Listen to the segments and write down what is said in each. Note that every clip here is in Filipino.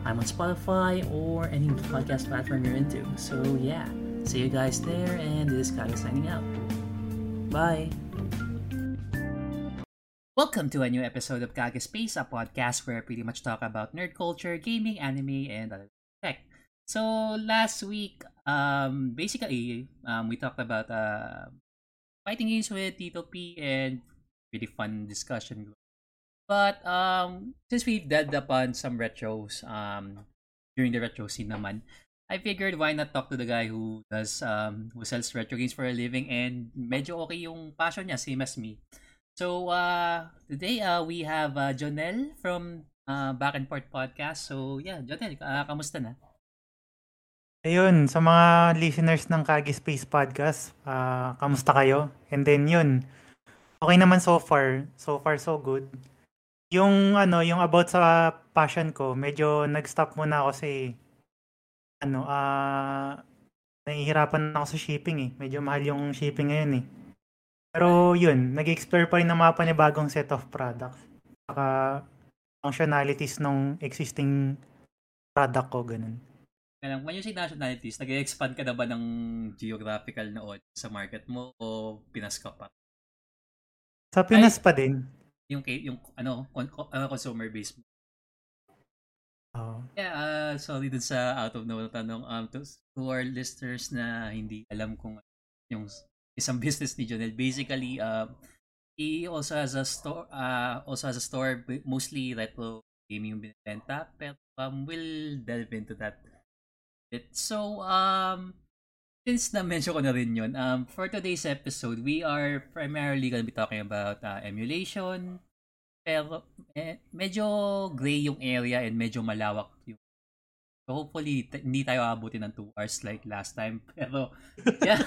I'm on Spotify or any podcast platform you're into. So yeah, see you guys there, and this guy is signing out. Bye. Welcome to a new episode of Kage Space, a podcast where I pretty much talk about nerd culture, gaming, anime, and other tech. So last week, um, basically, um, we talked about uh, fighting games with Tito P and really fun discussion But um, since we've dead upon some retros um, during the retro scene naman, I figured why not talk to the guy who does um, who sells retro games for a living and medyo okay yung passion niya, same as me. So uh, today uh, we have uh, Jonel from uh, Back and Forth Podcast. So yeah, Jonel, uh, kamusta na? Ayun, sa mga listeners ng Kagi Space Podcast, uh, kamusta kayo? And then yun, okay naman so far. So far so good. Yung ano, yung about sa passion ko, medyo nag-stop muna ako kasi ano, ah nahihirapan ako sa shipping eh. Medyo mahal yung shipping ngayon eh. Pero yun, nag-explore pa rin ng mga panibagong set of products. Saka functionalities ng existing product ko, ganun. Kaya when you say nationalities, nag-expand ka na ba ng geographical na audience sa market mo o Pinas ka pa? Sa Pinas Ay, pa din yung yung ano con, uh, consumer base mo. Oh. Yeah, uh, sorry dun sa out of nowhere tanong um to, to our listeners na hindi alam kung yung isang business ni Jonel. Basically, um, he also has a store uh, also has a store mostly retro gaming yung binibenta pero um, we'll delve into that bit. So, um, since na-mention ko na rin yun, um, for today's episode, we are primarily gonna be talking about uh, emulation, pero eh, medyo gray yung area and medyo malawak yung So hopefully, t- hindi tayo abutin ng 2 hours like last time. Pero, yeah.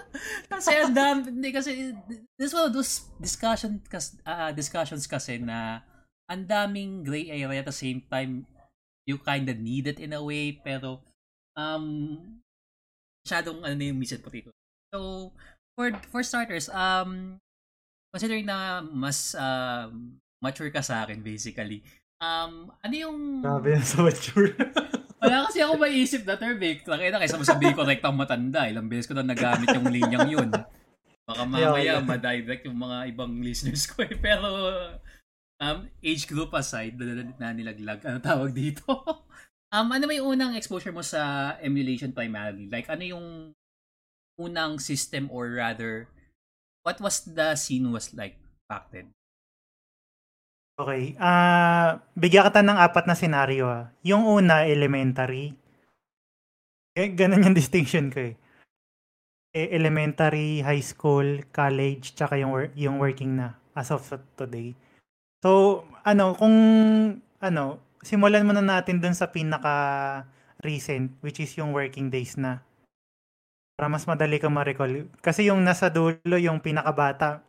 kasi ang dami, kasi this one of those discussion, uh, discussions kasi na ang daming gray area at the same time, you kind of need it in a way, pero um, masyadong ano na yung meat potato. So, for for starters, um, considering na mas uh, mature ka sa akin basically, um, ano yung... Grabe yan sa mature. Wala kasi ako maiisip na term eh. Nakita kaysa mo sabihin ko rektang matanda. Ilang beses ko na nagamit yung linyang yun. Baka mamaya ma-direct yung mga ibang listeners ko eh. Pero um, age group aside, na, na nilaglag. Ano tawag dito? Um, ano may unang exposure mo sa emulation primarily? Like, ano yung unang system or rather, what was the scene was like back then? Okay. Uh, bigyan kita ng apat na senaryo. Ah. Yung una, elementary. Eh, ganun yung distinction ko eh. eh elementary, high school, college, tsaka yung, wor- yung working na as of today. So, ano, kung, ano, simulan muna natin dun sa pinaka recent which is yung working days na para mas madali ka ma-recall. Kasi yung nasa dulo, yung pinakabata,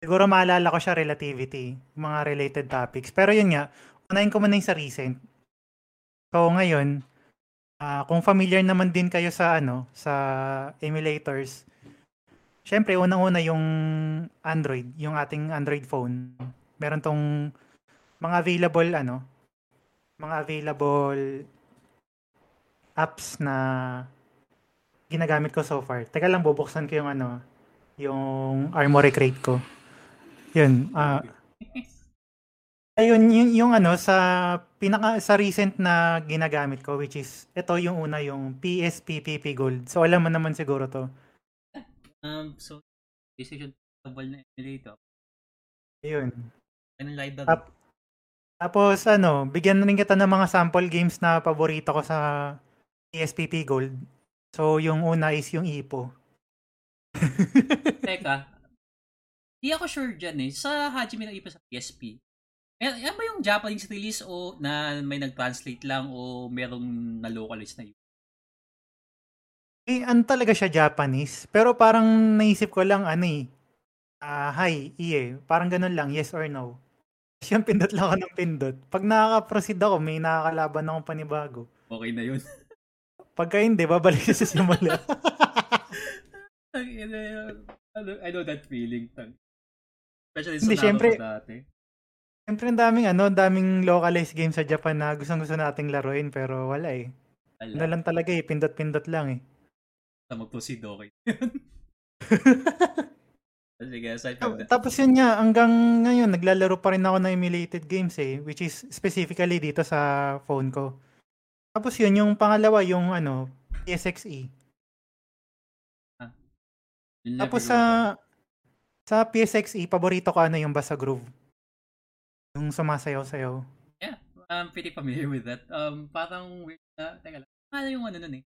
siguro maalala ko siya relativity, mga related topics. Pero yun nga, unahin ko muna yung sa recent. So ngayon, uh, kung familiar naman din kayo sa ano, sa emulators, syempre unang-una yung Android, yung ating Android phone. Meron tong mga available ano, mga available apps na ginagamit ko so far. Teka lang, bubuksan ko yung ano, yung Armory Crate ko. Yun. Uh, ayun, yung, yung ano, sa pinaka, sa recent na ginagamit ko, which is, ito yung una, yung PSPPP Gold. So, alam mo naman siguro to. Um, so, PlayStation Portable na emulator. Ayun. Anong library? Tap, tapos ano, bigyan na rin kita ng mga sample games na paborito ko sa PSPP Gold. So, yung una is yung Ipo. Teka. Hindi ako sure dyan eh. Sa Hajime ng Ipo sa PSP, yan, yan ba yung Japanese release o na may nag-translate lang o merong na-localize na yun? Eh, ano talaga siya Japanese. Pero parang naisip ko lang, ano eh, ah, hi, iye. Parang ganun lang, yes or no. Kasi yung pindot lang ako ng pindot. Pag nakaka-proceed ako, may nakakalaban akong panibago. Okay na yun. Pagka hindi, babalik siya sa simula. Ano, I know that feeling. Especially Hindi, sa syempre, Naruto dati. Siyempre, ang daming, ano, daming localized games sa Japan na gustong gusto nating laruin, pero wala eh. Ano Ala, lang talaga eh, pindot-pindot lang eh. sa mag-proceed okay. Sige, aside from that. Tapos yun nga, hanggang ngayon, naglalaro pa rin ako ng emulated games eh, which is specifically dito sa phone ko. Tapos yun, yung pangalawa, yung ano, PSXE. You'll Tapos sa know. sa PSXE, paborito ko ano yung Basa Groove. Yung sumasayaw-sayaw. Yeah, I'm pretty familiar with that. Um, parang weird na, teka lang. Ano yung ano nun eh?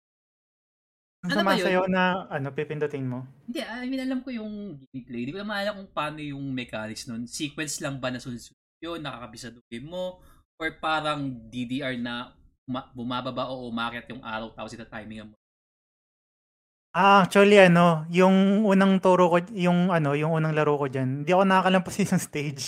Yung Ano ba yun? sumasayaw na ano, pipindutin mo. Hindi, I mean, alam ko yung gameplay. Hindi ko na maalala kung paano yung mechanics nun. Sequence lang ba na sunod yun, nakakabisaduhin mo, or parang DDR na ma- bumababa o umakyat yung araw tapos ita timing mo. Ah, actually ano, yung unang turo ko, yung ano, yung unang laro ko diyan, hindi ako nakakalampas ng stage.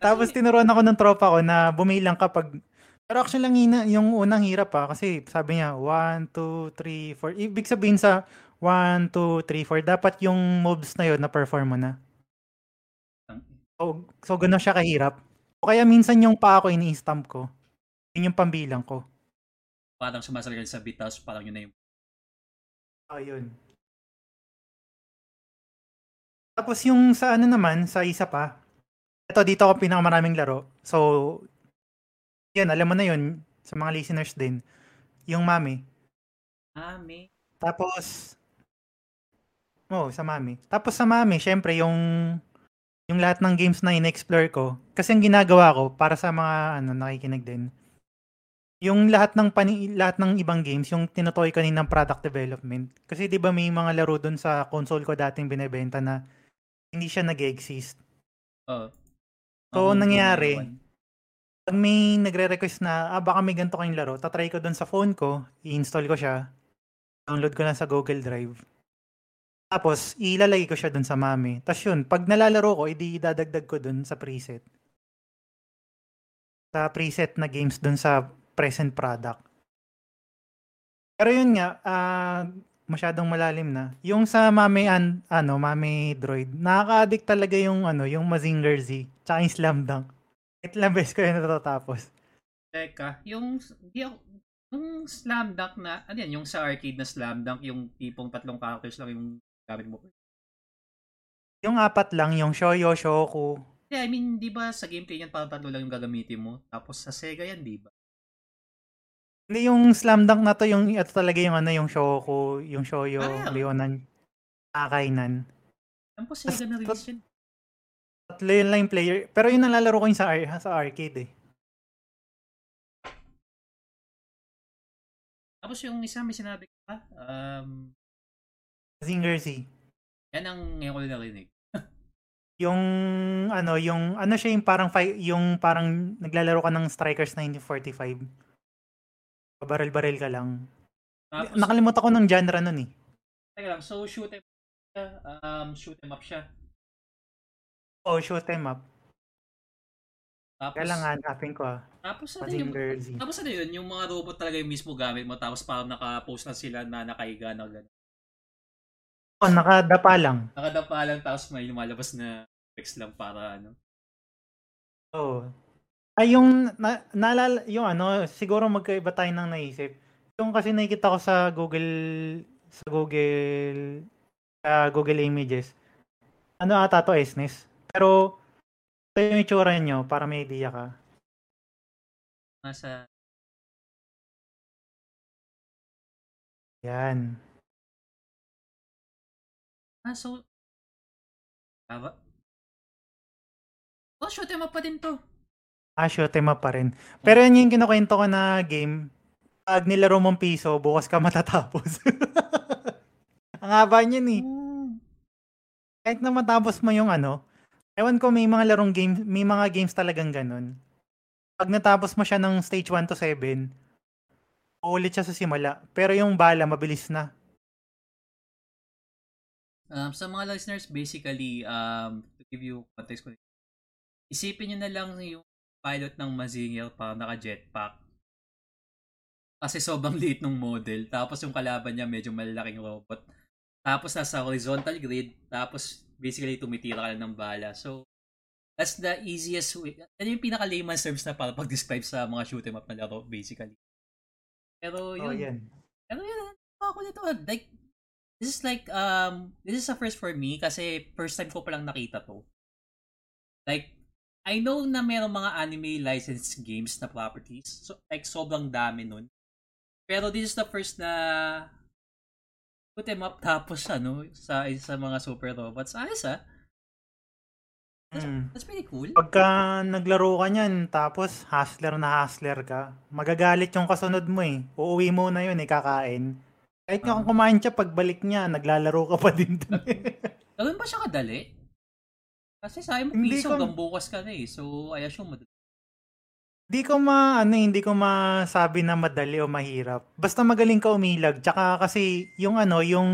Tapos tinuruan ako ng tropa ko na bumilang kapag pero actually lang ina, yung unang hirap pa kasi sabi niya 1 2 3 4. Ibig sabihin sa 1 2 3 4 dapat yung moves na yon na perform mo na. So, so ganun siya kahirap. O kaya minsan yung pa ako ini-stamp ko. Yun yung pambilang ko. Parang sumasalagal sa beat tapos parang yun na yung Ayun. Tapos yung sa ano naman, sa isa pa. Ito, dito ako pinakamaraming laro. So, yan, alam mo na yun, sa mga listeners din. Yung Mami. May. Tapos, oh, sa Mami. Tapos sa Mami, syempre, yung yung lahat ng games na in-explore ko, kasi ang ginagawa ko, para sa mga ano, nakikinig din, yung lahat ng pani, lahat ng ibang games, yung tinutoy ko ng product development. Kasi 'di ba may mga laro doon sa console ko dating binebenta na hindi siya nag-exist. Oh. So, Ako, nangyari. Pag may nagre-request na, ah, baka may ganito kayong laro, tatry ko doon sa phone ko, i-install ko siya, download ko lang sa Google Drive. Tapos, ilalagay ko siya doon sa Mami. Tapos yun, pag nalalaro ko, edi idadagdag ko doon sa preset. Sa preset na games doon sa present product. Pero yun nga, ah, masyadong malalim na. Yung sa Mami, an, ano, Mami Droid, nakaka-addict talaga yung, ano, yung Mazinger Z, tsaka yung Slam Dunk. Ilang beses ko yun natatapos. Teka, yung, ako, yung slam dunk na, ano yan, yung sa arcade na slam dunk, yung tipong tatlong characters lang yung gamit mo. Yung apat lang, yung Shoyo, Shoku. Yeah, I mean, di ba sa gameplay yan parang tatlo lang yung gagamitin mo? Tapos sa Sega yan, di ba? Hindi yung Slam Dunk na to, yung ito talaga yung ano, yung Shoku, yung Shoyo, Ah. Leonan, Akainan. Ano po Sega na release yun? Tatlo yun lang yung player. Pero yun nalalaro ko yung sa, ar- sa arcade eh. Tapos yung isa may sinabi ka, um, Zinger Z. yan ang ngayon ko na narinig. Yung ano, yung ano siya yung parang fi- yung parang naglalaro ka ng Strikers 1945. Baril-baril ka lang. Tapos, Nakalimutan ko ng genre nun eh. teka lang, so shoot em siya, um, shoot em up siya. Oh, shoot them up. Tapos, Kaya lang hanapin ko ah. tapos ano Z. tapos ano yun, yung mga robot talaga yung mismo gamit mo, tapos parang naka-post na sila na nakaiga na gano'n. Oh, nakadapa lang. Nakadapa lang, tapos may lumalabas na text lang para ano. Oo. Ay, yung, na, naalala, yung ano, siguro magkaiba tayo ng naisip. Yung kasi nakikita ko sa Google, sa Google, sa Google Images. Ano ata to, SNES. Pero, ito yung itsura nyo para may idea ka. Nasa, Yan. ah, so, Aba? Oh, shoot em up pa din to. Ah, shoot em up pa rin. Pero yan yung kinukwento ko na game. Pag nilaro mong piso, bukas ka matatapos. Ang haba niyan eh. Oh. kahit na matapos mo yung ano, Ewan ko, may mga larong games, may mga games talagang ganun. Pag natapos mo siya ng stage 1 to 7, uulit siya sa simula. Pero yung bala, mabilis na. Um, sa mga listeners, basically, um, to give you context ko, isipin nyo na lang yung pilot ng Mazingel para naka-jetpack. Kasi sobrang liit ng model. Tapos yung kalaban niya medyo malalaking robot. Tapos nasa horizontal grid. Tapos basically tumitira ka lang ng bala. So, that's the easiest way. Yan yung pinaka-layman terms na para pag-describe sa mga shoot 'em up na laro, basically. Pero yun. Oh, yan. Pero yun, ako nito. Like, this is like, um, this is a first for me kasi first time ko palang nakita to. Like, I know na merong mga anime licensed games na properties. So, like, sobrang dami nun. Pero this is the first na put em up tapos ano sa sa mga super robots. Ayos ah. That's, Mm. that's pretty cool. Pagka naglaro ka niyan, tapos hustler na hustler ka, magagalit yung kasunod mo eh. Uuwi mo na yun eh, kakain. Kahit nga kung kumain siya, pagbalik niya, naglalaro ka pa din dun. Gawin ba siya kadali? Kasi sayang mo piso ko- hanggang bukas ka na eh. So, I assume madali. Hindi ko ma ano, hindi ko masabi na madali o mahirap. Basta magaling ka umilag. Tsaka kasi yung ano, yung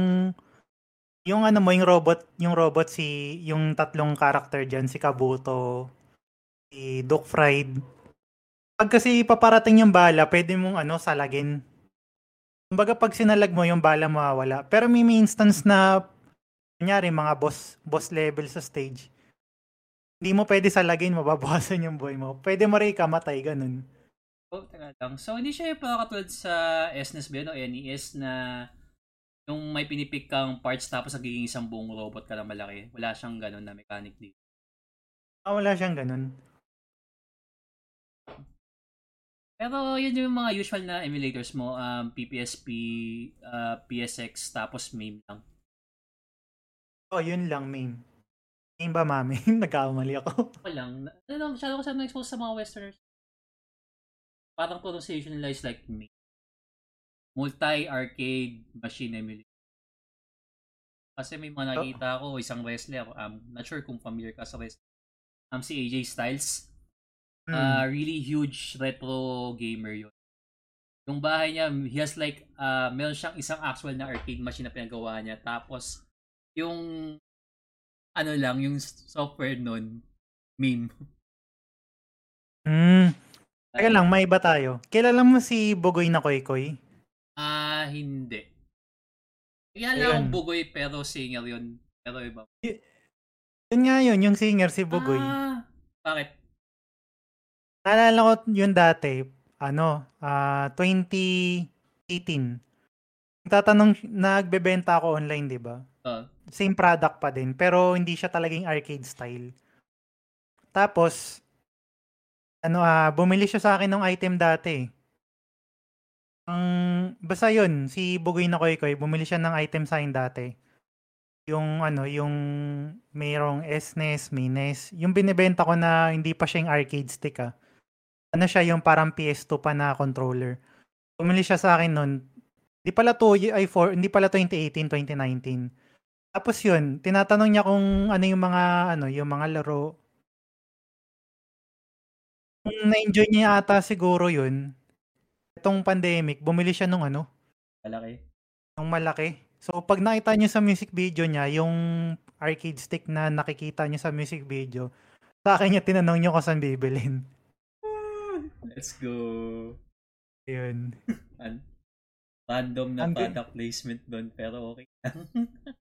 yung ano mo, yung robot, yung robot si yung tatlong character diyan, si Kabuto, si Duke Fried. Pag kasi paparating yung bala, pwede mong ano, salagin. Kumbaga pag sinalag mo yung bala mawawala. Pero may, may instance na kunyari mga boss boss level sa stage. Hindi mo pwede salagin, mababawasan yung buhay mo. Pwede mo rin ikamatay, ganun. Oh, teka lang. So, hindi siya yung katulad sa SNES ba o NES na yung may pinipick kang parts tapos nagiging isang buong robot ka lang malaki. Wala siyang ganun na mechanic dito. Ah, wala siyang ganun. Pero yun yung mga usual na emulators mo. Um, PPSP, uh, PSX, tapos MAME lang. Oh, yun lang, main. Main ba, mami? Nagkamali ako. Ako lang. na- Ano, masyado ko sa na-expose sa mga westerners. Parang pronunciation nila is like me. Multi-arcade machine emulator. Kasi may mga nakita ako, isang wrestler, um, not sure kung familiar ka sa wrestler. Um, si AJ Styles. Hmm. Uh, really huge retro gamer yun. Yung bahay niya, he has like, uh, meron siyang isang actual na arcade machine na pinagawa niya. Tapos, yung, ano lang, yung software nun, meme. Hmm. Teka lang, may iba tayo. Kilala mo si Bugoy na Koy Koy? Ah, hindi. Ayun. akong bugoy pero singer yun. Pero iba. Yun nga yun, yung singer si Bugoy. Ah, bakit? Naalala ko yun dati, ano, ah 2018. Tatanong, nagbebenta ako online, di ba? Oh, Same product pa din, pero hindi siya talagang arcade style. Tapos, ano ah, bumili siya sa akin ng item dati. Ang, basta yun, si Bugoy na Koy bumili siya ng item sa akin dati. Yung ano, yung mayroong SNES, may NES. Yung binibenta ko na hindi pa siya yung arcade stick ah. Ano siya yung parang PS2 pa na controller. Bumili siya sa akin nun. Hindi pala to, ay for, hindi pala 2018, 2019. Tapos yun, tinatanong niya kung ano yung mga ano, yung mga laro. Kung na-enjoy niya ata siguro yun. Itong pandemic, bumili siya nung ano, malaki. nung malaki. So pag nakita niyo sa music video niya, yung arcade stick na nakikita niyo sa music video, sa akin niya tinanong niyo kung saan bibilin. Let's go. Yun. An random na Ang product placement doon pero okay lang.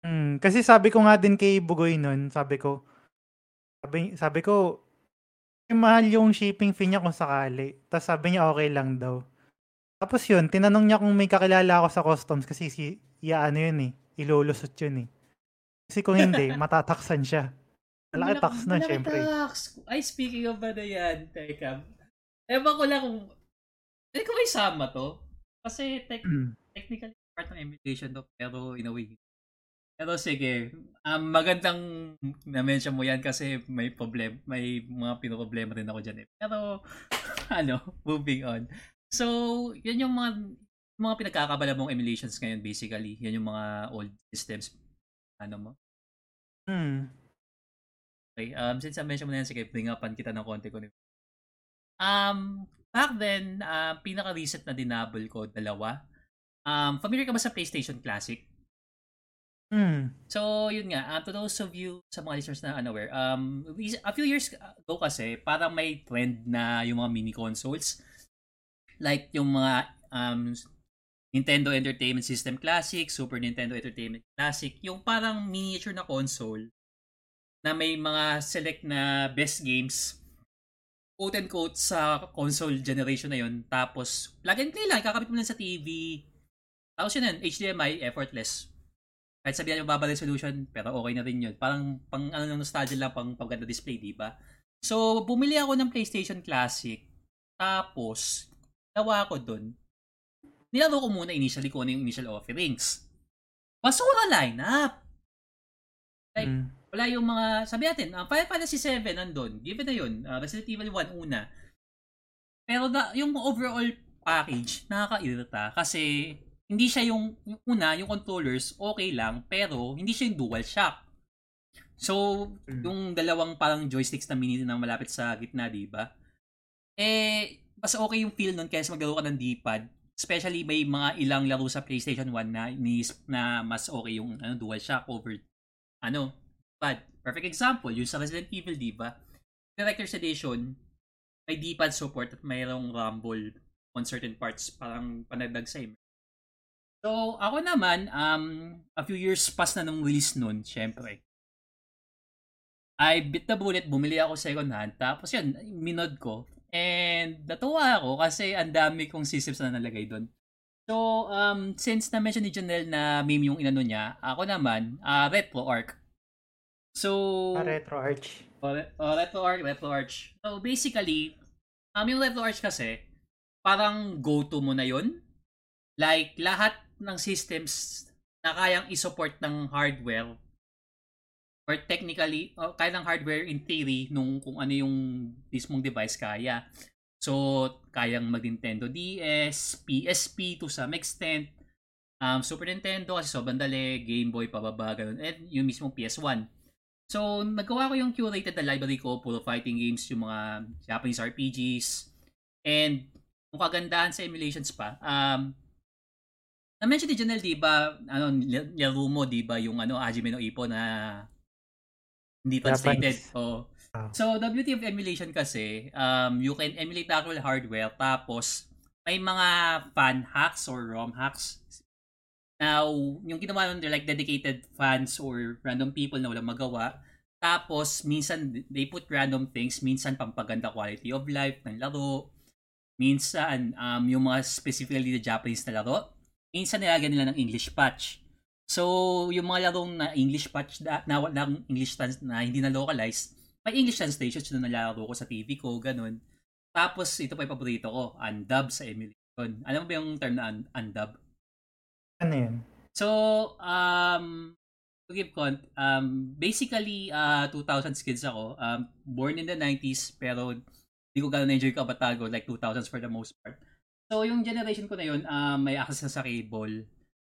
Hmm, kasi sabi ko nga din kay Bugoy nun, sabi ko, sabi, sabi ko, "Eh, mahal yung shipping fee niya kung sakali. Tapos sabi niya okay lang daw. Tapos yun, tinanong niya kung may kakilala ako sa customs kasi si, iya ano yun eh, ilulusot yun eh. Kasi kung hindi, matataksan siya. Malaki tax na, syempre. tax. Ay, speaking of ano yan, teka. Ewan ko lang kung, hindi ko may sama to. Kasi tech, Hmm. technically part ng emulation to, pero in a way. Pero sige, um, magandang na-mention mo yan kasi may problem, may mga pinoproblema rin ako dyan eh. Pero, ano, moving on. So, yan yung mga mga pinagkakabala mong emulations ngayon basically. Yan yung mga old systems. Ano mo? Hmm. Okay, um, since I mentioned mo na yan, sige, bring upan kita ng konti ko. Um, back then, uh, pinaka-recent na dinable ko, dalawa. Um, familiar ka ba sa PlayStation Classic? Hmm. So, yun nga, uh, to those of you sa mga listeners na unaware, um, a few years ago kasi, parang may trend na yung mga mini consoles. Like yung mga um, Nintendo Entertainment System Classic, Super Nintendo Entertainment Classic, yung parang miniature na console na may mga select na best games quote and quote sa console generation na yun. Tapos, plug and play lang. Kakabit mo lang sa TV. Tapos yun, HDMI, effortless. Kahit sabihan yung baba resolution, pero okay na rin yun. Parang pang ano nostalgia lang, pang paganda display, di ba? So, bumili ako ng PlayStation Classic. Tapos, nawa ko dun. Nilaro ko muna initially kung ano yung initial offerings. Basura lineup! Like, mm wala yung mga, sabi natin, uh, Final Fantasy 7 nandun. Given na yun. Uh, Resident Evil 1 una. Pero da, yung overall package, nakakairita kasi hindi siya yung, yung una, yung controllers, okay lang, pero hindi siya yung dual shock. So, mm. yung dalawang parang joysticks na mini na malapit sa gitna, di ba? Eh, mas okay yung feel nun kaysa maglaro ka ng D-pad. Especially may mga ilang laro sa PlayStation 1 na, na mas okay yung ano, dual shock over ano, D-pad. Perfect example, yung sa Resident Evil, di ba? Director's Edition, may D-pad support at mayroong rumble on certain parts, parang panagdag sa So, ako naman, um, a few years past na nung release nun, syempre. I bit the bullet, bumili ako second hand, tapos yun, minod ko. And natuwa ako kasi ang dami kong systems na nalagay doon. So, um, since na-mention ni Janelle na meme yung inano niya, ako naman, uh, Retro Arc. So, ah, Retro Arch. Oh, oh, Retro Arch, Retro Arch. So, basically, um, yung Retro Arch kasi, parang go-to mo na yun. Like, lahat ng systems na kayang i-support ng hardware or technically, oh, kaya ng hardware in theory nung kung ano yung mismong device kaya. So, kayang mag-Nintendo DS, PSP to some extent, um, Super Nintendo kasi sobrang dali, Game Boy pababa, ganun, and yung mismong PS1. So, nagawa ko yung curated na library ko, puro fighting games, yung mga Japanese RPGs. And, kung kagandahan sa emulations pa, um, na-mention ni Janelle, di ba, ano, laro mo, di ba, yung ano, Hajime no Ippo na hindi translated. Oh. So, the beauty of emulation kasi, um, you can emulate actual hardware, tapos, may mga fan hacks or ROM hacks Now, yung ginawa nun, they're like dedicated fans or random people na walang magawa. Tapos, minsan, they put random things. Minsan, pampaganda quality of life ng laro. Minsan, um, yung mga specifically the Japanese na laro. Minsan, nilagyan nila ng English patch. So, yung mga larong na English patch na, na, na English trans, na hindi na localized, may English translations na nalalaro ko sa TV ko, ganun. Tapos, ito pa yung paborito ko, undub sa emulation. Alam mo ba yung term na un- undub? Ano yun? So, um, to give con, um, basically, uh, 2000s kids ako. Um, born in the 90s, pero hindi ko gano'n enjoy kabatago, like 2000s for the most part. So, yung generation ko na yun, um, may access sa cable.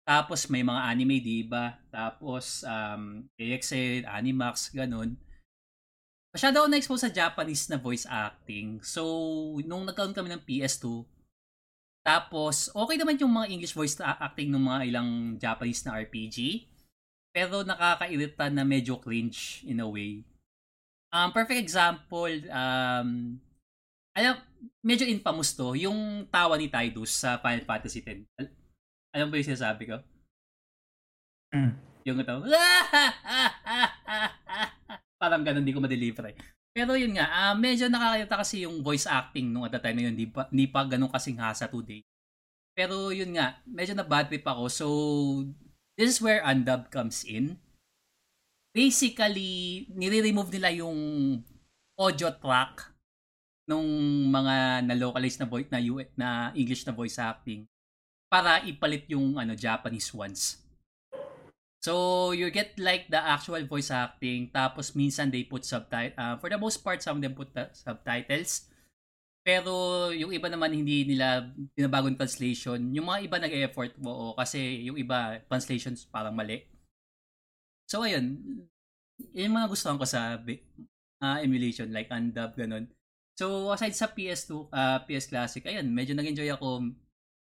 Tapos, may mga anime, di ba? Tapos, um, AXN, Animax, ganun. Masyado ako na-expose sa Japanese na voice acting. So, nung nagkaroon kami ng PS2, tapos, okay naman yung mga English voice acting ng mga ilang Japanese na RPG. Pero nakakairita na medyo cringe in a way. Um, perfect example, um, alam, medyo infamous to, yung tawa ni Tidus sa Final Fantasy X. Al- alam mo yung sinasabi ko? Mm. Yung ito, parang ganun, di ko ma-deliver eh. Pero yun nga, uh, medyo nakakita kasi yung voice acting nung at the time na yun, di pa, di pa ganun kasing hasa today. Pero yun nga, medyo na bad trip ako. So, this is where undub comes in. Basically, nire-remove nila yung audio track nung mga na-localized na voice na, na English na voice acting para ipalit yung ano Japanese ones. So, you get like the actual voice acting, tapos minsan they put subtitles. Uh, for the most part, some of them put the subtitles. Pero yung iba naman hindi nila binabagong translation. Yung mga iba nag-effort mo kasi yung iba translations parang mali. So, ayun. Yung mga gusto ko sa uh, emulation like Undub ganun. So aside sa PS2, uh, PS Classic, ayun, medyo nag-enjoy ako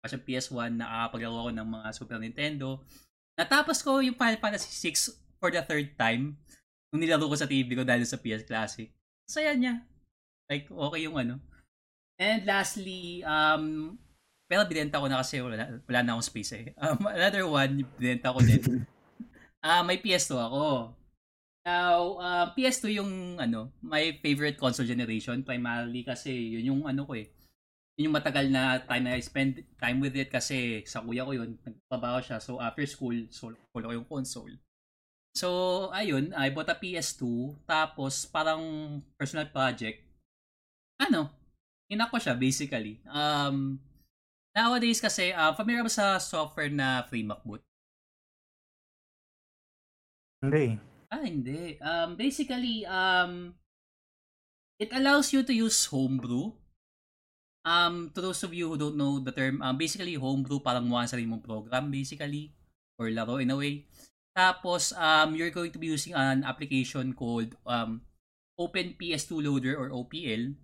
kasi PS1 nakakapaglaro ako ng mga Super Nintendo. Natapos ko yung Final Fantasy 6 for the third time nung nilaro ko sa TV ko dahil sa PS Classic. Saya niya. Like, okay yung ano. And lastly, um, pero binenta ko na kasi wala, wala na akong space eh. Um, another one, binenta ko din. Ah, uh, may PS2 ako. Now, uh, PS2 yung ano, my favorite console generation primarily kasi yun yung ano ko eh. Yun yung matagal na time na I spend time with it kasi sa kuya ko yun, nagpabaho siya. So after school, so ko yung console. So, ayun, I bought a PS2 tapos parang personal project. Ano, inak ko siya basically. Um, nowadays kasi, uh, familiar ba sa software na Free MacBoot? Hindi. Ah, hindi. Um, basically, um, it allows you to use homebrew. Um, to those of you who don't know the term, um, basically, homebrew parang mukha sarili mong program, basically, or laro in a way. Tapos, um, you're going to be using an application called um, Open PS2 Loader or OPL.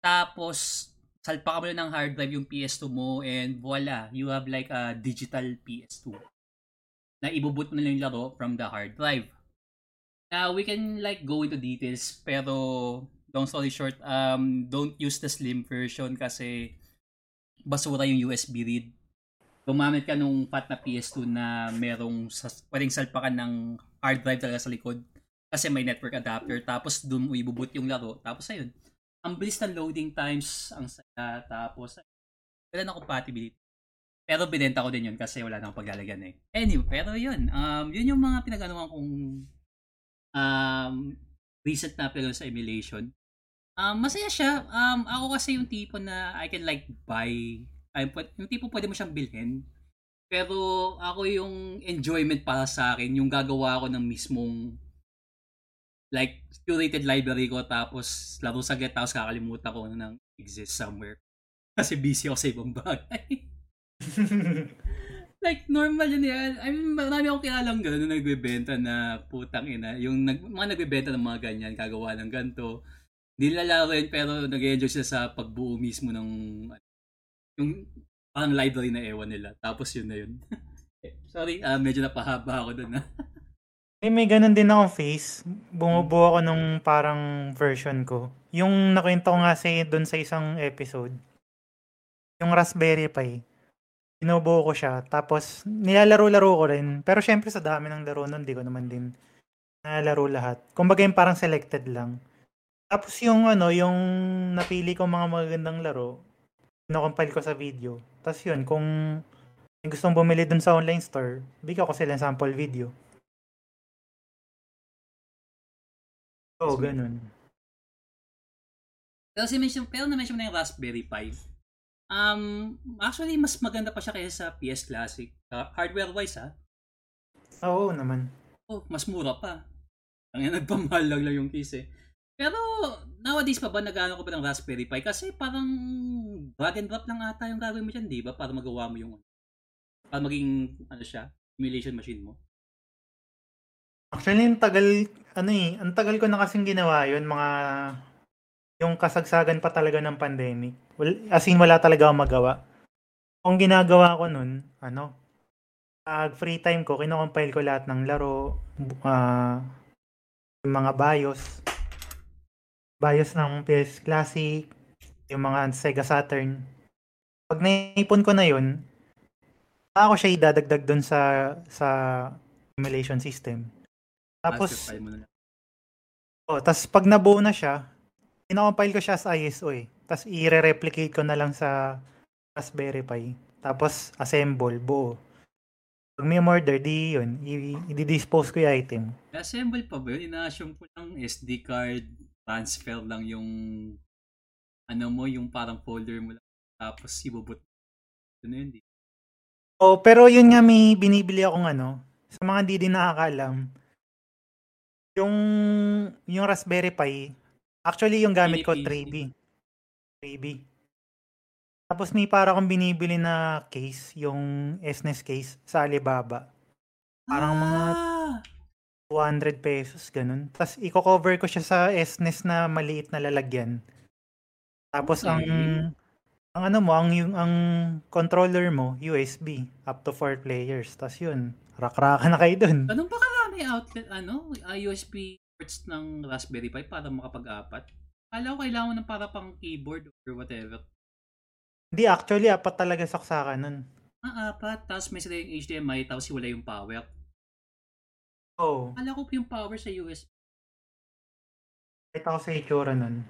Tapos, salpa ka mo ng hard drive yung PS2 mo and voila, you have like a digital PS2 na ibubut mo na yung laro from the hard drive. Now, we can like go into details pero long story short, um, don't use the slim version kasi basura yung USB read. Gumamit ka nung fat na PS2 na merong sa, pwedeng salpakan ng hard drive talaga sa likod kasi may network adapter tapos doon mo ibubut yung laro tapos ayun ang bilis ng loading times ang saya tapos wala na compatibility pero binenta ko din yun kasi wala nang paglalagyan eh. Anyway, pero yun. Um, yun yung mga pinaganuhan kong um, recent na pero sa emulation. Um, masaya siya. Um, ako kasi yung tipo na I can like buy. Ay, yung tipo pwede mo siyang bilhin. Pero ako yung enjoyment para sa akin, yung gagawa ko ng mismong like curated library ko tapos laro saglit tapos kakalimutan ko nang exist somewhere. Kasi busy ako sa ibang bagay. like, normal yun yan. I mean, marami akong kilalang gano'n na nagbebenta na putang ina. Yung nag, mga nagbebenta ng mga ganyan, kagawa ng ganito. Hindi rin, pero nag-enjoy sila sa pagbuo mismo ng yung parang library na ewan nila. Tapos yun na yun. Sorry, uh, medyo napahaba ako doon. Eh, may ganun din akong face. Bumubuo ako nung parang version ko. Yung nakwento ko nga sa doon sa isang episode. Yung Raspberry Pi binubuo ko siya. Tapos, nilalaro-laro ko rin. Pero syempre sa dami ng laro nun, di ko naman din nalalaro lahat. Kumbaga yung parang selected lang. Tapos yung ano, yung napili ko mga magagandang laro, pinocompile ko sa video. Tapos yun, kung may gustong bumili dun sa online store, bigyan ko sila sample video. Oo, oh, ganun. Pero si mention, pero na-mention mo na yung Raspberry Pi. Um, actually, mas maganda pa siya kaysa sa PS Classic. Uh, hardware-wise, ha? Oo naman. Oh, mas mura pa. Ang nagpamahal lang lang yung case, eh. Pero, nowadays pa ba nagano ko pa ng Raspberry Pi? Kasi parang drag and drop lang ata yung gagawin mo dyan, di ba? Para magawa mo yung, para maging, ano siya, emulation machine mo. Actually, ang tagal, ano eh, ang tagal ko na kasing ginawa yun, mga yung kasagsagan pa talaga ng pandemic. Well, as in, wala talaga akong magawa. Kung ginagawa ko nun, ano, pag free time ko, kinocompile ko lahat ng laro, uh, yung mga BIOS, BIOS ng PS Classic, yung mga Sega Saturn. Pag naipon ko na yun, ako siya idadagdag dun sa sa emulation system. Tapos, oh, tapos pag nabuo na siya, Kinocompile ko siya sa ISO eh. Tapos i-replicate ko na lang sa Raspberry Pi. Tapos assemble, buo. Pag may order, di yun. I-dispose ko yung item. Assemble pa ba yun? Ina-assume ko lang SD card, transfer lang yung ano mo, yung parang folder mo lang. Tapos ibubot. Ano yun, di? Oh, pero yun nga may binibili akong ano, sa mga hindi din nakakaalam, yung yung Raspberry Pi, Actually, yung gamit ko, 3B. 3B. Tapos may para akong binibili na case, yung SNES case sa Alibaba. Parang mga 200 pesos, ganun. Tapos, i-cover ko siya sa SNES na maliit na lalagyan. Tapos, ang Okay. ang ano mo, ang yung ang controller mo, USB, up to 4 players. Tapos yun, rak-raka na kayo dun. Ganun ba karami outlet, ano, ah, USB ports ng Raspberry Pi para makapag-apat? Kala ko kailangan ng para pang keyboard or whatever. Hindi, actually, apat talaga saksakan nun. Ah, apat. Tapos may sila yung HDMI, tapos wala yung power. Oo, oh, Kala ko yung power sa USB. kita ko sa itsura nun.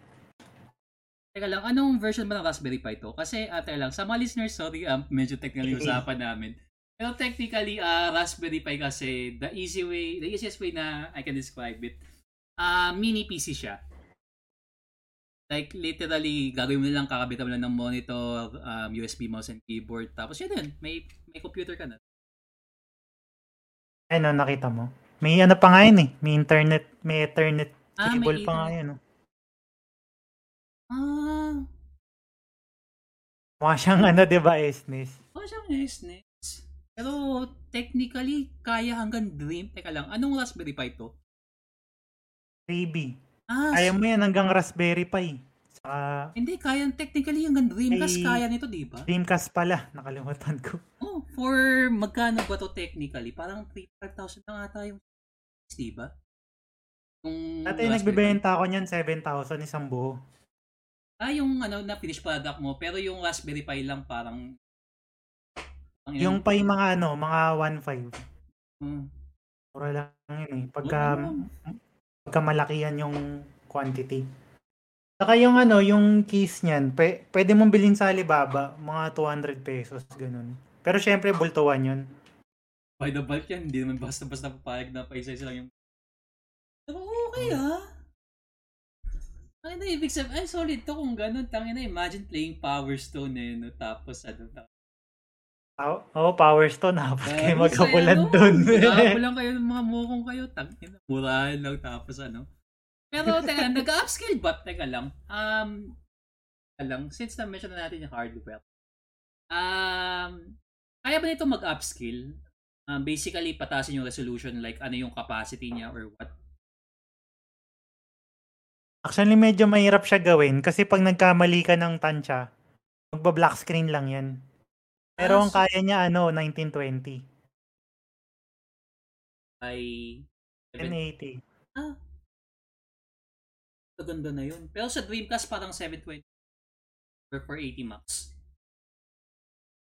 Teka lang, anong version ba ng Raspberry Pi to? Kasi, uh, teka lang, sa mga listeners, sorry, um, medyo technical yung usapan namin. Pero technically, uh, Raspberry Pi kasi, the easy way, the easiest way na I can describe it, uh, mini PC siya. Like, literally, gagawin mo lang, kakabitan mo lang ng monitor, um, USB mouse and keyboard, tapos yun yun, may, may computer ka na. Ayun, no, nakita mo. May ano pa nga yun eh. May internet, may ethernet Ah, may cable pa nga yun. No? Ah, Mukha siyang ano, di ba, SNES? oh, siyang SNES. Pero, technically, kaya hanggang Dream. Teka lang, anong Raspberry Pi to? 3B. Ah, Kaya mo yan hanggang Raspberry Pi. Saka Hindi, kaya technically hanggang Dreamcast Ay. kaya nito, di ba? Dreamcast pala. Nakalimutan ko. Oh, for magkano ba to technically? Parang 3,500 na ata yung di ba? Yung Dati nagbibenta ako niyan 7,000 isang buo. Ah, yung ano na finished product mo, pero yung Raspberry Pi lang parang ang Yung Pi mga ano, mga 1.5. Hmm. Mura lang yun eh. Pagka, Oo. Pagka malaki yan yung quantity. Saka yung ano, yung keys niyan, pe, pwede mong bilhin sa Alibaba, mga 200 pesos, ganun. Pero syempre, bultuan yun. by the bulk yan, hindi naman basta-basta papayag na pa isa-isa lang yung Pero okay ah. Ay na, ibig sabihin, ay solid to kung ganun. Tangin na, imagine playing Power Stone eh, no? tapos ano, Oo, oh, Power Stone, dapat kayo Tapos, magkabulan ano, dun. Magkabulan kayo ng mga mukong kayo. Tangin murahan lang tapos ano. Pero teka lang, nag-upskill ba? Teka lang. Um, lang, since na-mention na natin yung hardware. Um, kaya ba nito mag-upskill? Um, basically, patasin yung resolution, like ano yung capacity niya or what? Actually, medyo mahirap siya gawin kasi pag nagkamali ka ng tansya, magba-black screen lang yan. Pero Ah, ang kaya niya, ano, 1920. Ay, 1080. ah, maganda na yun. Pero sa Dreamcast, parang 720 or 480 max.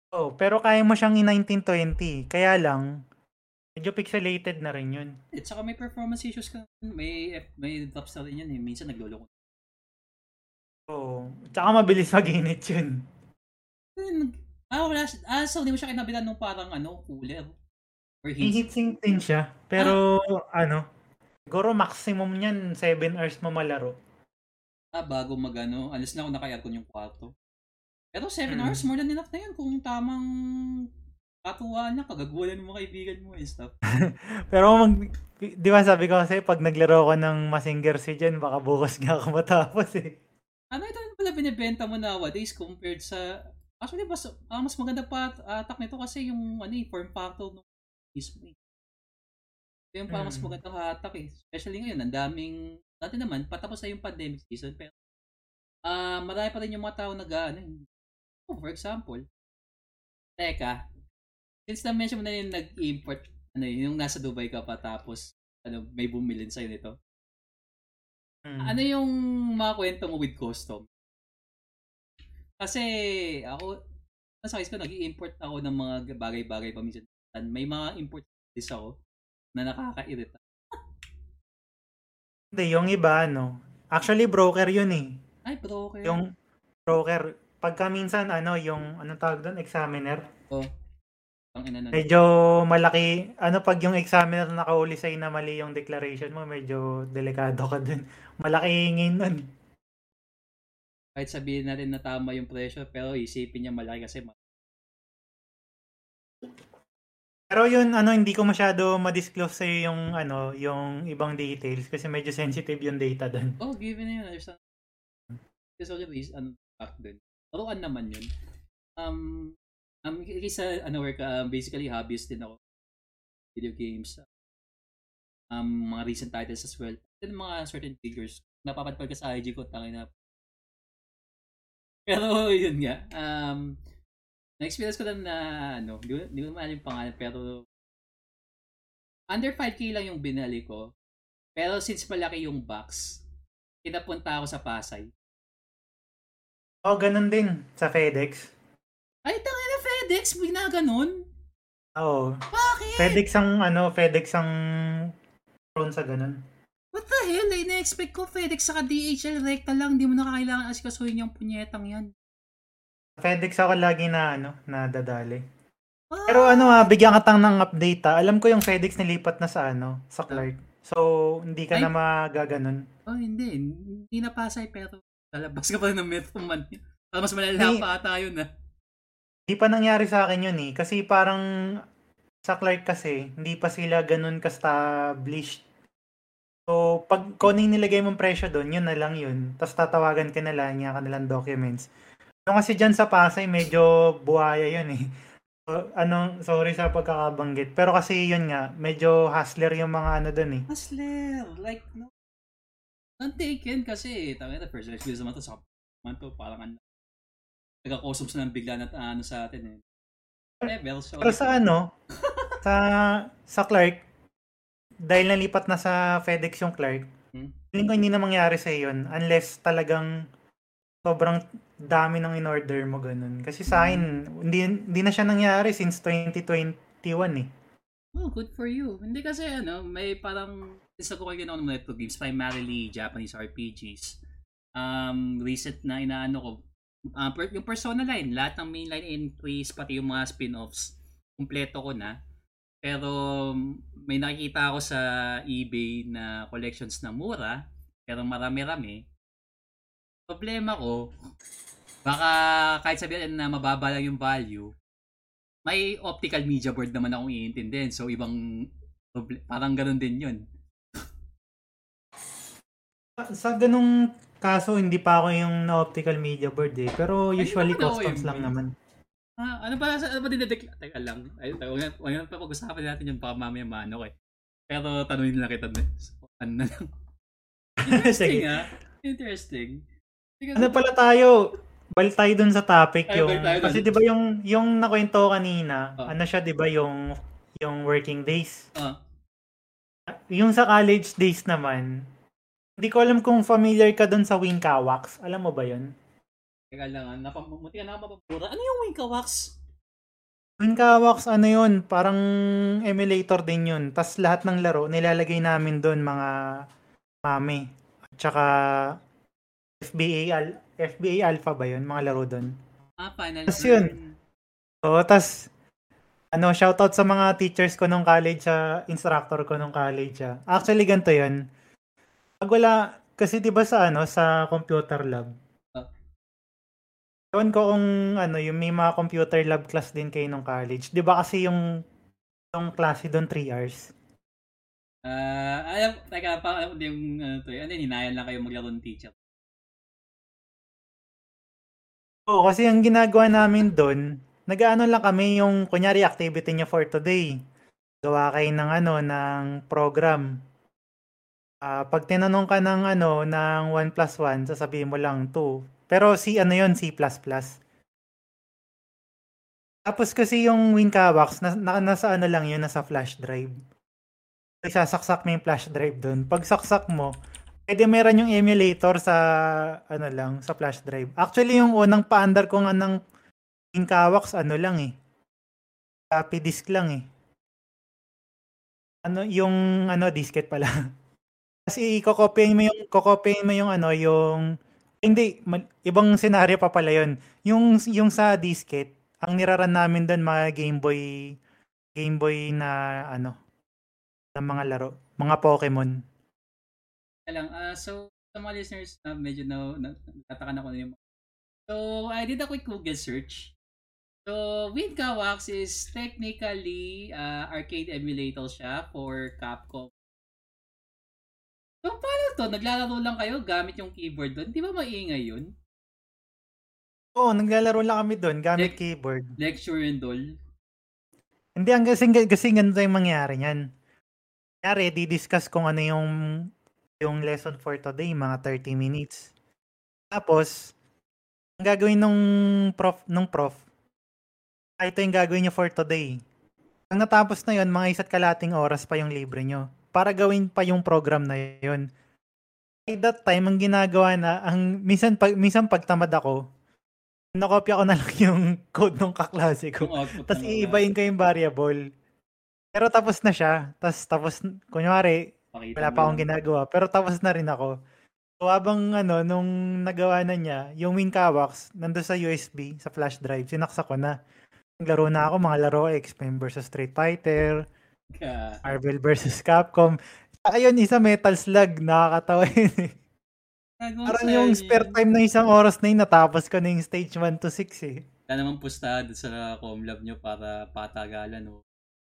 Oh, pero kaya mo siyang i-1920. Kaya lang, medyo pixelated na rin yun. At saka may performance issues ka. May, may drops na rin yan eh. Minsan nagloloko. Oo. Tsaka mabilis mag-init yun. Nag- Ah, wala. siya- Ah, so hindi mo siya kinabitan nung parang ano, cooler. Or May heat. heatsink din siya. Pero, ano, siguro maximum niyan, 7 hours mo malaro. Ah, bago magano. Alis na ako naka-aircon yung kwarto. Pero 7 Mm. hours, more than enough na yan kung tamang katuwaan niya, kagagulan mga kaibigan mo and stuff. Pero mag, di ba sabi ko kasi pag naglaro ko ng Mazinger si Jen, baka bukas nga ako matapos eh. Ano ito na pala binibenta mo nowadays compared sa... Actually, mas, ah, mas maganda pa atak nito kasi yung ano, eh, form factor ng mismo eh. Ito yung parang mas Mm. magandang hatak eh. Especially ngayon, ang daming... Dati naman, patapos na yung pandemic season, pero ah marami pa rin yung mga tao nag ano, eh. Oh, for example, teka, since na-mention mo na yung nag-import, ano yun, yung nasa Dubai ka pa tapos ano, may bumilin sa'yo nito. Mm. Ano yung mga kwento mo with custom? Kasi ako, nasa case ko, nag-import ako ng mga bagay-bagay pa minsan. May mga import list ako na nakakairita. Hindi, yung iba, ano, actually broker yun eh. Ay, broker. Yung broker, pagka minsan, ano, yung, anong tawag doon, examiner, Oh. Ang ina na. medyo malaki, ano, pag yung examiner nakauli sa'yo na mali yung declaration mo, medyo delikado ka dun. Malaki hingin nun. Kahit sabihin natin na tama yung presyo, pero isipin niya malaki kasi ma- Pero yun, ano, hindi ko masyado ma-disclose sa'yo yung, ano, yung ibang details kasi medyo sensitive yung data dun. Oh, given na yun. Understand. Kasi always, ano, back dun. Laruan naman yun. Um, um, kaysa, ano, work, um, basically, hobbyist din ako. Video games. um, mga recent titles as well. Then mga certain figures, napapadpad ka sa IG ko, tangin na. Pero yun nga, um, na-experience ko lang na, ano, di, di ko maalim yung pangalan, pero under 5k lang yung binali ko. Pero since malaki yung box, pinapunta ako sa Pasay. Oh, ganun din sa FedEx. Ay, tangin na FedEx, ganun. Oo. Bakit? FedEx ang ano, FedEx ang prone sa ganun. What the hell? Eh, na-expect ko FedEx saka DHL rekta lang. Hindi mo na kailangan asikasuhin yung punyetang yan. FedEx ako lagi na ano, nadadali. Ah. Pero ano ah, bigyan ka tang ng update ah. Alam ko yung FedEx nilipat na sa ano, sa Clark. So, hindi ka Ay. na magaganon. Oh, hindi. Hindi na pasay pero lalabas ka pa ng Metro Man. Mas malala pa ata yun ah. Hindi pa nangyari sa akin yun eh. Kasi parang sa Clark kasi, hindi pa sila ganun ka-established. So, pag kuning nilagay mong presyo doon, yun na lang yun. Tapos tatawagan ka na lang yung kanilang documents. Yung kasi dyan sa Pasay, medyo buhaya yun eh. So, anong, sorry sa pagkakabanggit. Pero kasi yun nga, medyo hustler yung mga ano doon eh. Hustler! Like, no. Untaken kasi, tama na, first experience naman to sa man to, parang nagka-customs na bigla na ano sa atin eh. Level, so, Pero sa ano, sa sa Clark, dahil nalipat na sa FedEx yung Clark, hmm? ko hindi na mangyari sa yun unless talagang sobrang dami ng in-order mo ganun. Kasi sa akin, hindi, hindi na siya nangyari since 2021 eh. Oh, good for you. Hindi kasi ano, may parang isa ko kayo ng mga games, primarily Japanese RPGs. Um, recent na inaano ko, uh, yung Persona line, lahat ng mainline entries, pati yung mga spin-offs, kumpleto ko na. Pero may nakikita ako sa eBay na collections na mura, pero marami-rami. Problema ko, baka kahit sabihin na mababa lang yung value, may optical media board naman akong iintindihin. So, ibang, parang ganun din yun. sa ganung Kaso hindi pa ako yung na-optical media board eh. Pero usually Ay, customs lang naman. Ah, ano ba, ano ba dinedeclare? Teka lang. Ay, wag wag pa pag-usapan natin yung baka mamaya maano ko eh. Pero tanungin nila kita. Ano na lang. Interesting ah. Interesting. Because, ano pala tayo? Balik tayo dun sa topic Ay, yung kasi 'di ba yung yung nakwento kanina, oh. ano siya 'di ba yung yung working days. Oh. Yung sa college days naman, hindi ko alam kung familiar ka doon sa Winkawax. Alam mo ba yun? Teka lang, napamuti ka na mapapura. Ano yung Winkawax? Winkawax, ano yun? Parang emulator din yun. Tapos lahat ng laro, nilalagay namin doon mga mami. At saka FBA, Al- FBA Alpha ba yun? Mga laro doon. Ah, final. Tapos yun. Oo, tas ano, shoutout sa mga teachers ko nung college, sa instructor ko nung college. Ah. Actually, ganito yun pag wala, kasi 'di ba sa ano, sa computer lab. Uh. Ewan ko kung ano, yung may mga computer lab class din kayo nung college. 'Di ba kasi yung yung klase doon 3 hours? Ah, uh, alam, teka, pa alam yung ano to, ano, hinayan lang kayo maglaro ng teacher. Oo, kasi ang ginagawa namin doon, nag-ano lang kami yung kunyari activity niya for today. Gawa kayo ng ano, ng program. Ah, 'pag tinanong ka ng ano, ng 1 plus 1 sasabihin mo lang 2. Pero si ano 'yun, C++. Tapos kasi yung Wincawax na, na, nasa ano lang 'yun, nasa flash drive. Isasaksak mo yung flash drive doon. Pag saksak mo, pwede meron yung emulator sa ano lang, sa flash drive. Actually yung unang paandar ko nga ng Wincawax ano lang eh. Floppy disk lang eh. Ano yung ano disket pala. Kasi kokopyahin mo yung kokopyahin mo yung ano, yung hindi man, ibang senaryo pa pala 'yon. Yung yung sa disket, ang niraran namin doon mga Game Boy Game Boy na ano na mga laro, mga Pokemon. Lang, uh, so sa mga listeners uh, medyo na, na natatakan ako na yung So, I did a quick Google search. So, Winka Wax is technically uh, arcade emulator siya for Capcom So, paano to? Naglalaro lang kayo gamit yung keyboard doon? Di ba maingay yun? Oo, naglalaro lang kami doon gamit Le- keyboard. Lecture and all? Hindi, ang kasi, kasi ganito yung mangyari niyan. Kaya di-discuss kung ano yung yung lesson for today, mga 30 minutes. Tapos, ang gagawin nung prof, nung prof, ah, ito yung gagawin nyo for today. Ang natapos na yon mga isa't kalating oras pa yung libre nyo. Para gawin pa yung program na yon. At that time, ang ginagawa na, ang minsan, pag, minsan pagtamad ako, nakopya ko na lang yung code ng kaklase ko. Tapos iibayin ko yung variable. Pero tapos na siya. Tapos, tapos, kunyari, Pakita wala pa akong ginagawa. Pero tapos na rin ako. So, habang ano, nung nagawa na niya, yung Winkawax, nando sa USB, sa flash drive, sinaksa ko na. Naglaro na ako, mga laro, X-Men vs. Street Fighter, yeah. Marvel vs. Capcom. Ayun, isa Metal Slug, nakakatawa yun eh. Parang yung spare time na isang oras na yun, natapos ko na yung stage 1 to 6 eh. Wala naman pustahan sa Comlab nyo para patagalan o.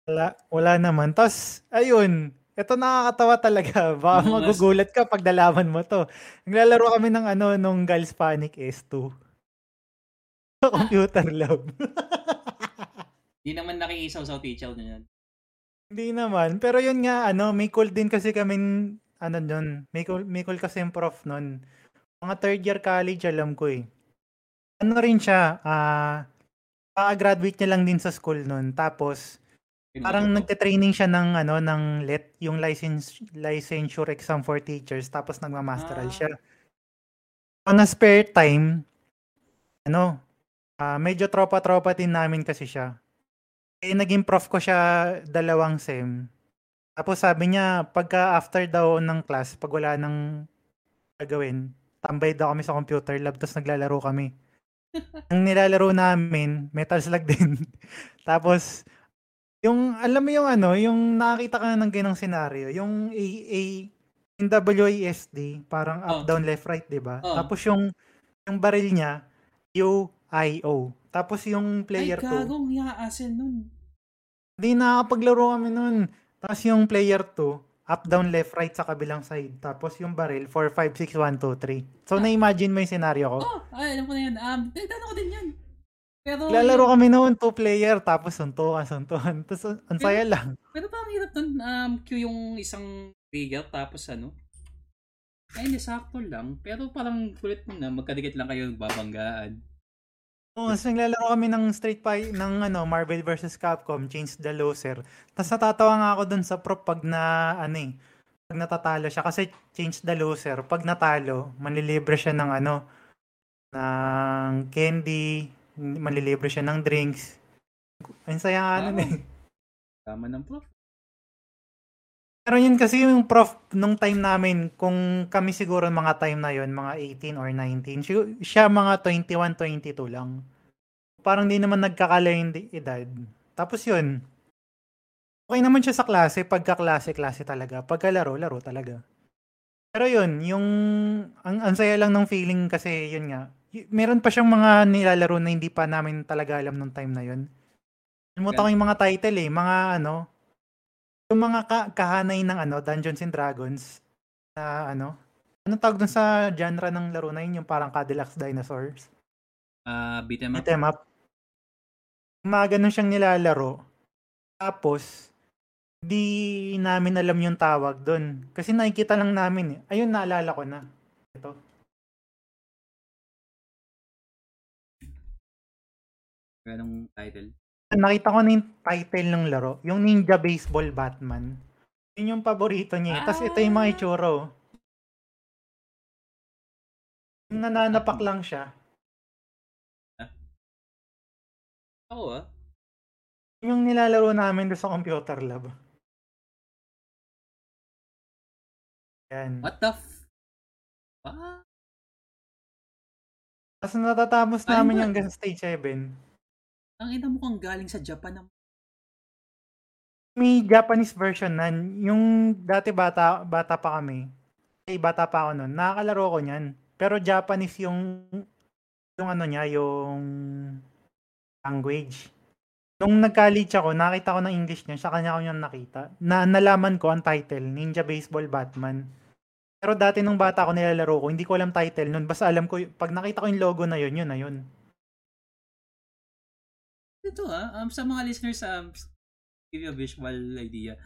Wala, wala naman. Tapos, ayun, ito nakakatawa talaga. Baka no, magugulat ka pag nalaman mo to. Naglalaro kami ng ano, nung Girls Panic S2. Sa computer lab. Hindi naman nakikisaw sa teacher na yan. Hindi naman. Pero yun nga, ano, may call din kasi kami, ano nun, may call, may call kasi yung prof nun. Mga third year college, alam ko eh. Ano rin siya, ah, uh, graduate niya lang din sa school nun. Tapos, Parang nagte-training siya ng ano ng let yung license licensure exam for teachers tapos nagma-masteral ah. siya. On a spare time, ano, uh, medyo tropa-tropa din namin kasi siya. Eh naging prof ko siya dalawang sem. Tapos sabi niya pagka after daw ng class, pag wala nang gagawin, tambay daw kami sa computer lab tapos naglalaro kami. Ang nilalaro namin, Metal Slug din. tapos yung, alam mo yung ano, yung nakakita ka ng ganong scenario, yung A, A in WASD, parang up, oh. down, left, right, di ba? Oh. Tapos yung, yung baril niya, U, I, O. Tapos yung player 2. Ay, gagong yaasin nun. Hindi nakakapaglaro kami nun. Tapos yung player 2, up, down, left, right sa kabilang side. Tapos yung baril, 4, 5, 6, 1, 2, 3. So, ah. na-imagine mo yung scenario ko? Oh, ay, alam ko na yan. Um, nagtanong ko din yan. Pero, Lalaro kami noon, two player, tapos suntukan, suntukan. Tapos, ang saya lang. Pero parang hirap doon, um, queue yung isang trigger, tapos ano, ay, hindi, sakto lang. Pero parang kulit mo na, magkadikit lang kayo babanggaan. Oo, oh, kasi naglalaro kami ng Street Fighter, ng ano, Marvel vs. Capcom, Change the Loser. Tapos natatawa nga ako dun sa prop pag na, ano eh, pag natatalo siya. Kasi Change the Loser, pag natalo, manlilibre siya ng ano, ng candy, malilibre siya ng drinks. Ang saya nga nun eh. Tama ng prof. Pero yun kasi yung prof nung time namin, kung kami siguro mga time na yon mga 18 or 19, siya mga 21, 22 lang. Parang di naman nagkakala yung edad. Tapos yun, okay naman siya sa klase, pagka-klase-klase talaga. Pagka-laro, laro talaga. Pero yun, yung, ang, ang saya lang ng feeling kasi yun nga, meron pa siyang mga nilalaro na hindi pa namin talaga alam nung time na yun. Nalimutan ko yung mga title eh, mga ano, yung mga ka- kahanay ng ano, Dungeons and Dragons na ano, ano tawag dun sa genre ng laro na yun, yung parang Cadillacs Dinosaurs? Uh, beat em up. Beat em up. Mga ganun siyang nilalaro. Tapos, di namin alam yung tawag doon. Kasi nakikita lang namin eh. Ayun, naalala ko na. Ito. Ganong title? Nakita ko na yung title ng laro. Yung Ninja Baseball Batman. Yun yung paborito niya. Ah. Tapos ito yung mga itsura. Oh. Yung nananapak lang siya. Ah? Oo ah. Yung nilalaro namin doon sa computer lab. Yan. What the f... Ah? Tapos natatapos namin yung hanggang stage 7. Ang ina mo kang galing sa Japan na may Japanese version nan. Yung dati bata bata pa kami. Ay bata pa ako noon. Nakakalaro ko niyan. Pero Japanese yung yung ano niya, yung language. Nung nag-college ako, nakita ko ng English niya, sa kanya ko yung nakita. Na nalaman ko ang title, Ninja Baseball Batman. Pero dati nung bata ako nilalaro ko, hindi ko alam title nun. Basta alam ko, pag nakita ko yung logo na yun, yun na yun. Ito ah, um, sa mga listeners, um, give you a visual idea.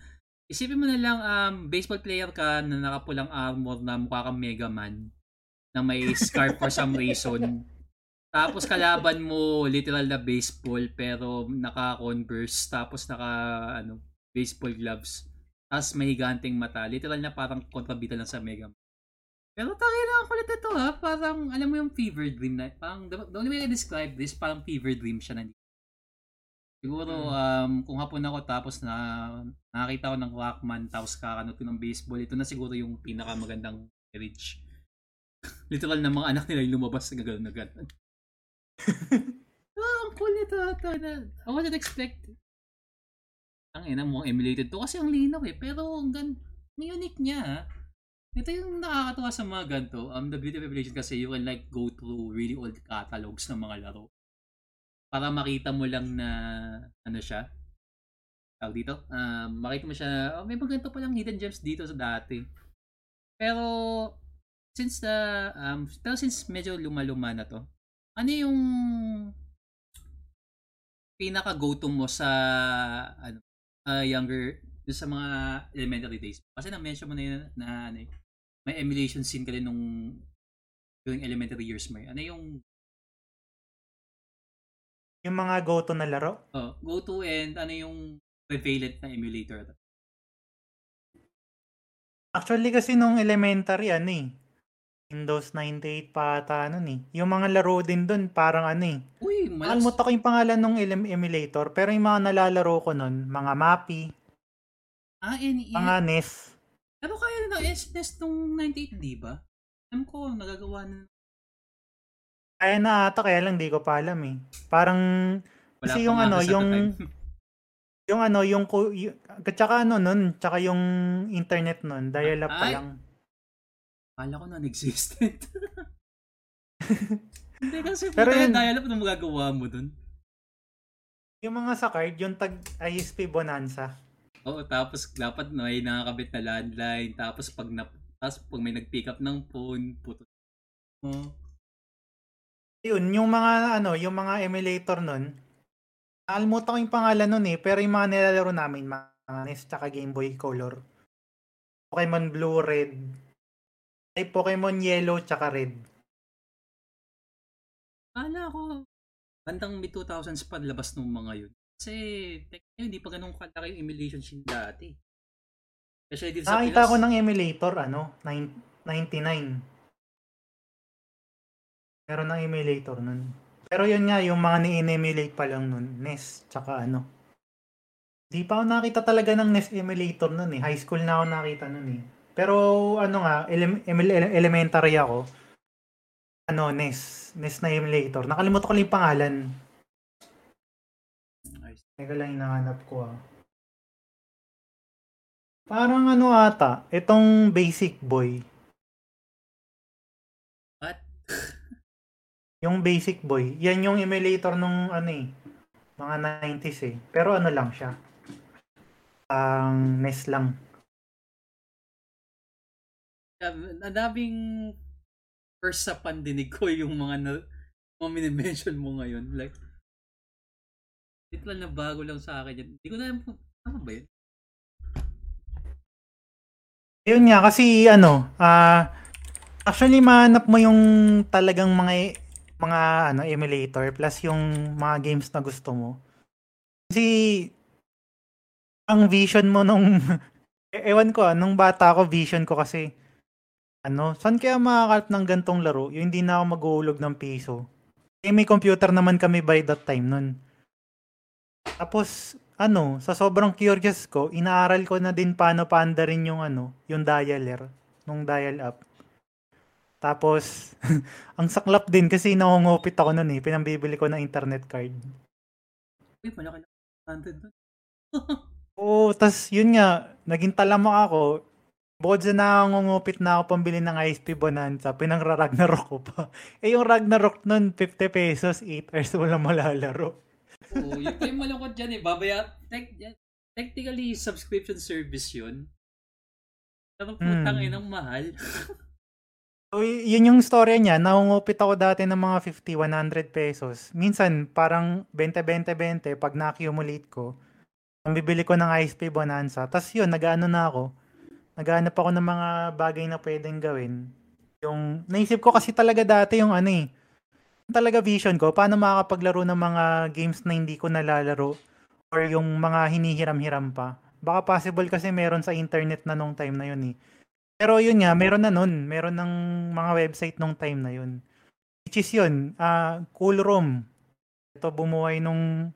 Isipin mo na lang, um, baseball player ka na nakapulang armor na mukha kang Mega Man na may scarf for some reason. Tapos kalaban mo literal na baseball pero naka-converse tapos naka ano baseball gloves. Tapos may higanting mata. Literal na parang kontrabida lang sa Mega Man. Pero tayo na ako kulit ito ha. Parang alam mo yung fever dream na. Parang the, the only way I describe this parang fever dream siya na Siguro, hmm. um, kung hapon ako tapos na nakakita ko ng Rockman tapos kakanot ko ng baseball, ito na siguro yung pinakamagandang reach. Literal na mga anak nila yung lumabas na gano'n na gano'n. oh, ang cool nito. ito na, I wasn't expect. Ang ina mo, emulated to kasi ang linaw eh. Pero ang gan, ang unique niya. Ito yung nakakatawa sa mga ganito. Um, the beauty of emulation kasi you can like go through really old catalogs ng mga laro para makita mo lang na ano siya? Tawag dito? Um, makita mo siya oh, may mga ganito palang hidden gems dito sa dati. Pero since the um, pero since medyo luma-luma na to ano yung pinaka go to mo sa ano uh, younger sa mga elementary days? Kasi na-mention mo na yun na ano, eh, may emulation scene ka rin nung during elementary years mo eh. ano yung yung mga go-to na laro? Oh, go-to and ano yung prevalent na emulator? Actually kasi nung elementary ano eh. Windows 98 pa ata ano eh. Yung mga laro din doon parang ano eh. Uy, malas. Almut ako yung pangalan ng emulator pero yung mga nalalaro ko noon, mga Mappy. Ah, NES. Mga NES. Pero kaya na SNES nung 98, di ba? Alam ko, nagagawa na kaya na ata, kaya lang di ko pa alam eh. Parang, Wala kasi yung ano, yung, yung ano, yung, yung, tsaka ano nun, tsaka yung internet nun, dial-up pa lang. Kala ko non-existent. Hindi kasi Pero yun, dial-up na magagawa mo dun. Yung mga sa card, yung tag ISP Bonanza. Oo, tapos dapat no, ay nakakabit na landline, tapos pag na, tapos pag may nag-pick up ng phone, puto mo. Yun, yung mga ano, yung mga emulator nun, nakalimutan ko yung pangalan nun eh, pero yung mga nilalaro namin, mga NES tsaka Game Boy Color. Pokemon Blue, Red. Ay, Pokemon Yellow tsaka Red. Kala ko, bandang mid 2000s pa labas nung mga yun. Kasi, technically, hindi pa ganun kalaki yung emulation scene dati. Kasi dito sa Nakita Pilas, ko ng emulator, ano, 99. Meron ng emulator nun. Pero yun nga, yung mga ni-emulate pa lang nun, NES, tsaka ano. Di pa ako nakita talaga ng NES emulator nun eh. High school na ako nakita nun eh. Pero ano nga, ele- ele- elementary ako. Ano, NES. NES na emulator. Nakalimutan ko lang yung pangalan. Teka lang hinahanap ko ah. Parang ano ata, itong Basic Boy. What? Yung Basic Boy, yan yung emulator nung ano eh, mga 90s eh. Pero ano lang siya. Ang um, NES lang. Ang daming first sa pandinig ko yung mga na, mga minimension mo ngayon. Like, ito lang na bago lang sa akin yan. Hindi ko na alam kung tama ba yun? Yun nga, kasi ano, ah, uh, actually mahanap mo yung talagang mga mga ano emulator plus yung mga games na gusto mo. Kasi ang vision mo nung e, ewan ko, ah, nung bata ako vision ko kasi ano, saan kaya makakalap ng gantong laro? Yung hindi na ako maghuhulog ng piso. Eh, may computer naman kami by that time nun. Tapos, ano, sa sobrang curious ko, inaaral ko na din paano paanda rin yung ano, yung dialer, nung dial up. Tapos, ang saklap din kasi nakungupit ako noon eh. Pinambibili ko ng internet card. Uy, malaki na doon. Oo, tas yun nga, naging talamak ako. Bukod sa nakangungupit na ako pambili ng ISP Bonanza, pinangra Ragnarok ko pa. Eh yung Ragnarok nun, 50 pesos, 8 hours wala malalaro. Oo, yun pa yung malungkot dyan eh. Babaya, te- technically, subscription service yun. Pero putang hmm. inang mahal. So, yun yung story niya. Nangungupit ako dati ng mga 50, 100 pesos. Minsan, parang 20, 20, 20. Pag na-accumulate ko, ang bibili ko ng ISP Bonanza. Tapos yun, nag-ano na ako. Naghahanap ako ng mga bagay na pwedeng gawin. Yung, naisip ko kasi talaga dati yung ano eh, talaga vision ko, paano makakapaglaro ng mga games na hindi ko nalalaro or yung mga hinihiram-hiram pa. Baka possible kasi meron sa internet na nung time na yun eh. Pero yun nga, meron na nun. Meron ng mga website nung time na yun. Which is yun, uh, Cool Room. Ito bumuhay nung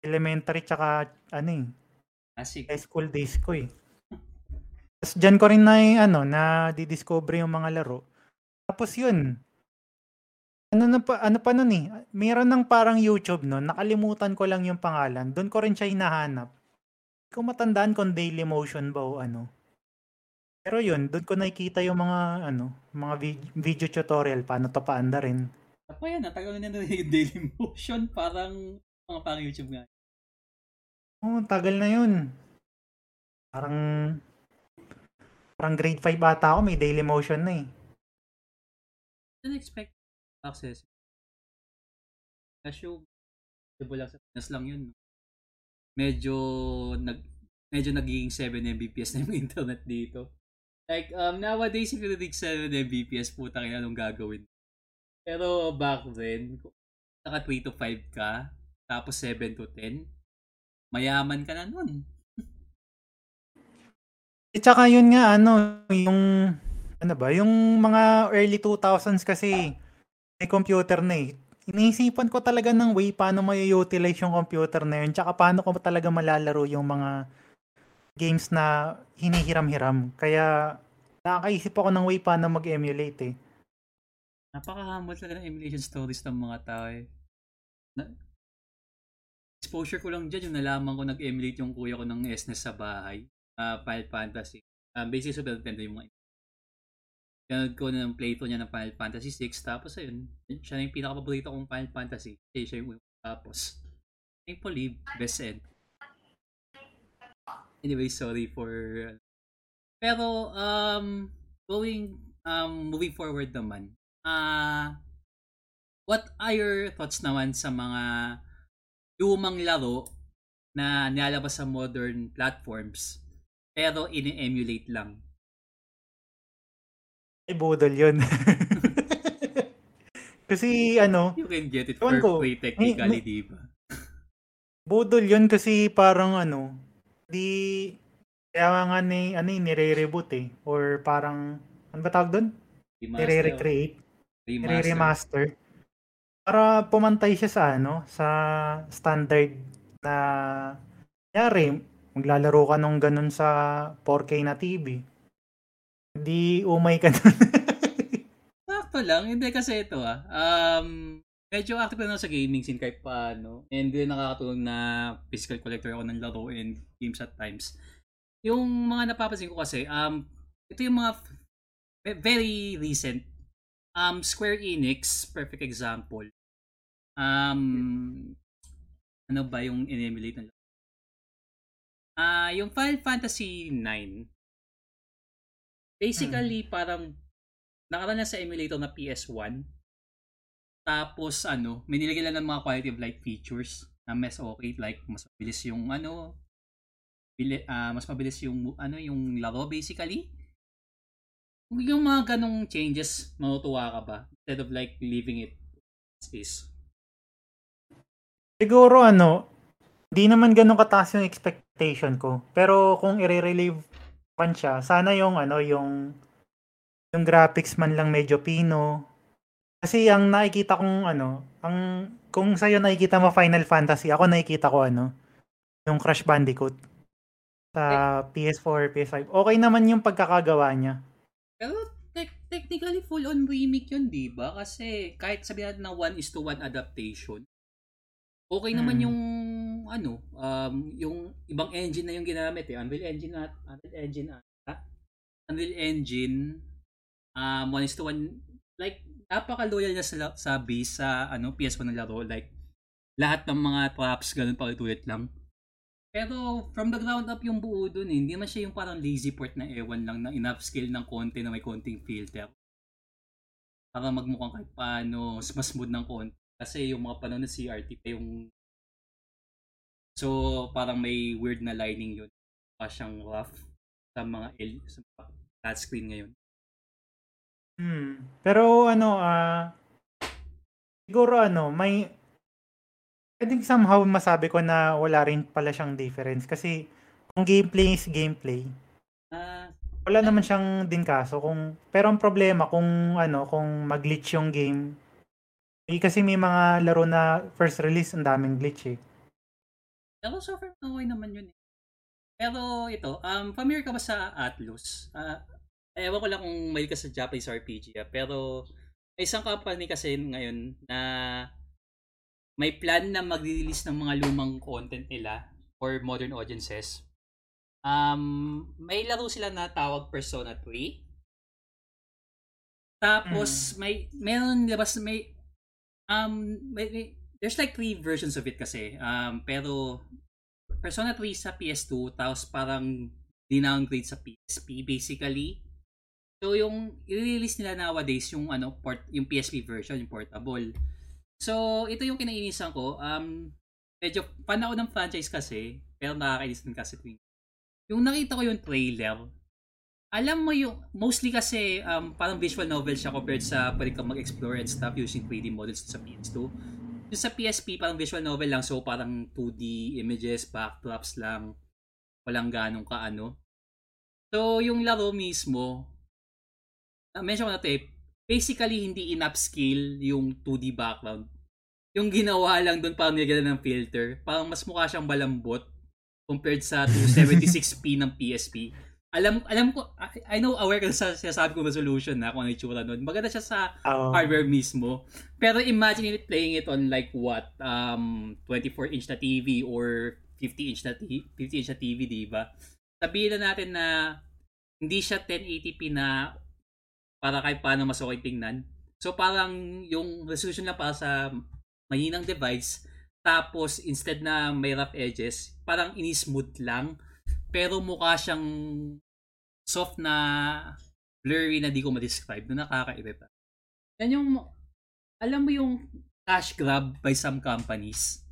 elementary tsaka ano eh. Classic. High school days ko eh. Tapos dyan ko rin na ano, na didiscover yung mga laro. Tapos yun, ano na pa ano pa nun eh, meron ng parang YouTube nun, nakalimutan ko lang yung pangalan. Doon ko rin siya hinahanap. Hindi ko matandaan kung Daily Motion ba o ano. Pero yun, doon ko nakikita yung mga ano, mga video tutorial paano to paanda rin. Ako yan, natagal na yung Daily Motion, parang mga parang YouTube nga. Oo, oh, tagal na yun. Parang parang grade 5 ata ako, may Daily Motion na eh. Didn't expect access. Lang sa Pinas lang yun. Medyo, nag, medyo nagiging 7 Mbps na yung internet dito. Like, um, nowadays, if you reach 7 Mbps, puta kaya anong gagawin. Pero back then, naka 3 to 5 ka, tapos 7 to 10, mayaman ka na nun. At saka yun nga, ano, yung, ano ba, yung mga early 2000s kasi, may computer na eh. Iniisipan ko talaga ng way paano may utilize yung computer na yun. Tsaka paano ko talaga malalaro yung mga games na hinihiram-hiram. Kaya nakakaisip ako ng way paano mag-emulate eh. Napakahamot talaga ng emulation stories ng mga tao eh. Na, exposure ko lang dyan yung nalaman ko nag-emulate yung kuya ko ng SNES sa bahay. Uh, Final Fantasy. Uh, basis of Nintendo yung mga Pinanood ko na ng playthrough niya ng Final Fantasy 6. Tapos ayun, siya na yung pinaka-paborito kong Final Fantasy. Siya yung tapos. Thankfully, best end. Anyway, sorry for... Pero, um, going, um, moving forward naman, uh, what are your thoughts naman sa mga lumang laro na nilalabas sa modern platforms pero ini-emulate lang? Ay, budol yun. kasi ano, You can get it for ko, free technically, eh, di ba? Budol yun kasi parang ano, di, kaya nga ni, ano yung nire-reboot eh. Or parang, ano ba tawag doon? Nire-recreate. Nire-remaster. Para pumantay siya sa ano, sa standard na, yari, maglalaro ka nung ganun sa 4K na TV hindi umay ka nun. Sakto lang. Hindi kasi ito ah. Um, medyo active na sa gaming scene kahit paano. And then nakakatulong na physical collector ako ng laro and games at times. Yung mga napapansin ko kasi, um, ito yung mga very recent. Um, Square Enix, perfect example. Um, ano ba yung in-emulate ng Ah, uh, yung Final Fantasy 9 Basically, hmm. parang nakaroon na sa emulator na PS1. Tapos ano, may nilagay lang ng mga quality of life features na mas okay like mas mabilis yung ano bili, uh, mas mabilis yung ano yung laro basically. Yung mga ganong changes, matutuwa ka ba? Instead of like leaving it space. Siguro ano, di naman ganun kataas yung expectation ko. Pero kung i-relieve pan siya, sana yung ano, yung yung graphics man lang medyo pino. Kasi ang nakikita kong ano, ang kung sa'yo nakikita mo Final Fantasy, ako nakikita ko ano, yung Crash Bandicoot sa PS4, PS5. Okay naman yung pagkakagawa niya. Pero te- technically full on remake yun, 'di ba? Kasi kahit sabihin natin na one is to one adaptation, okay naman hmm. yung ano, um, yung ibang engine na yung ginamit eh. Unreal Engine at Unreal Engine at Unreal Engine um, one is to one like napaka-loyal niya sa, sa base sa ano PS1 na laro like lahat ng mga traps ganun pa ulit lang pero from the ground up yung buo dun eh. Hindi man siya yung parang lazy port na ewan lang na enough skill ng konti na may konting filter. Para magmukhang kahit paano, mas smooth ng konti. Kasi yung mga panahon na CRT pa yung So, parang may weird na lining yun. Pa siyang rough sa mga L, sa mga touchscreen ngayon. Hmm. Pero ano, ah siguro ano, may I think somehow masabi ko na wala rin pala siyang difference kasi kung gameplay is gameplay, Ah, wala naman siyang din kaso kung pero ang problema kung ano, kung mag-glitch yung game. Eh, kasi may mga laro na first release ang daming glitch eh. pero so far, okay naman yun eh. Pero ito, um, familiar ka ba sa Atlus? Ah, ewan ko lang kung may ka sa Japanese RPG ah, pero may isang company kasi ngayon na may plan na mag-release ng mga lumang content nila for modern audiences. Um, may laro sila na tawag Persona 3. Tapos may meron labas may um may, may, there's like three versions of it kasi. Um pero Persona 3 sa PS2 tapos parang dinowngrade sa PSP basically. So yung i-release nila nowadays yung ano port yung PSP version yung portable. So ito yung kinainisan ko. Um medyo fan ako ng franchise kasi pero nakakainis din kasi tuwing. Yung nakita ko yung trailer alam mo yung mostly kasi um, parang visual novel siya compared sa pwede kang mag-explore and stuff using 3D models sa PS2 yung sa PSP parang visual novel lang. So parang 2D images backdrops lang. Walang ganong kaano. So yung laro mismo uh, mention ko na to eh basically hindi in-upscale yung 2D background yung ginawa lang doon parang nilagyan ng filter parang mas mukha siyang balambot compared sa 276p ng PSP alam alam ko I, I know aware ka sa sinasabi kong resolution na kung ano yung tsura nun. Maganda siya sa Oo. hardware mismo. Pero imagine it playing it on like what um 24 inch na TV or 50 inch na t- 50 inch na TV, di ba? Sabihin na natin na hindi siya 1080p na para kahit paano mas okay tingnan. So parang yung resolution lang para sa mahinang device tapos instead na may rough edges, parang ini-smooth lang pero mukha siyang soft na blurry na di ko ma-describe na nakakairita. Yan yung, alam mo yung cash grab by some companies.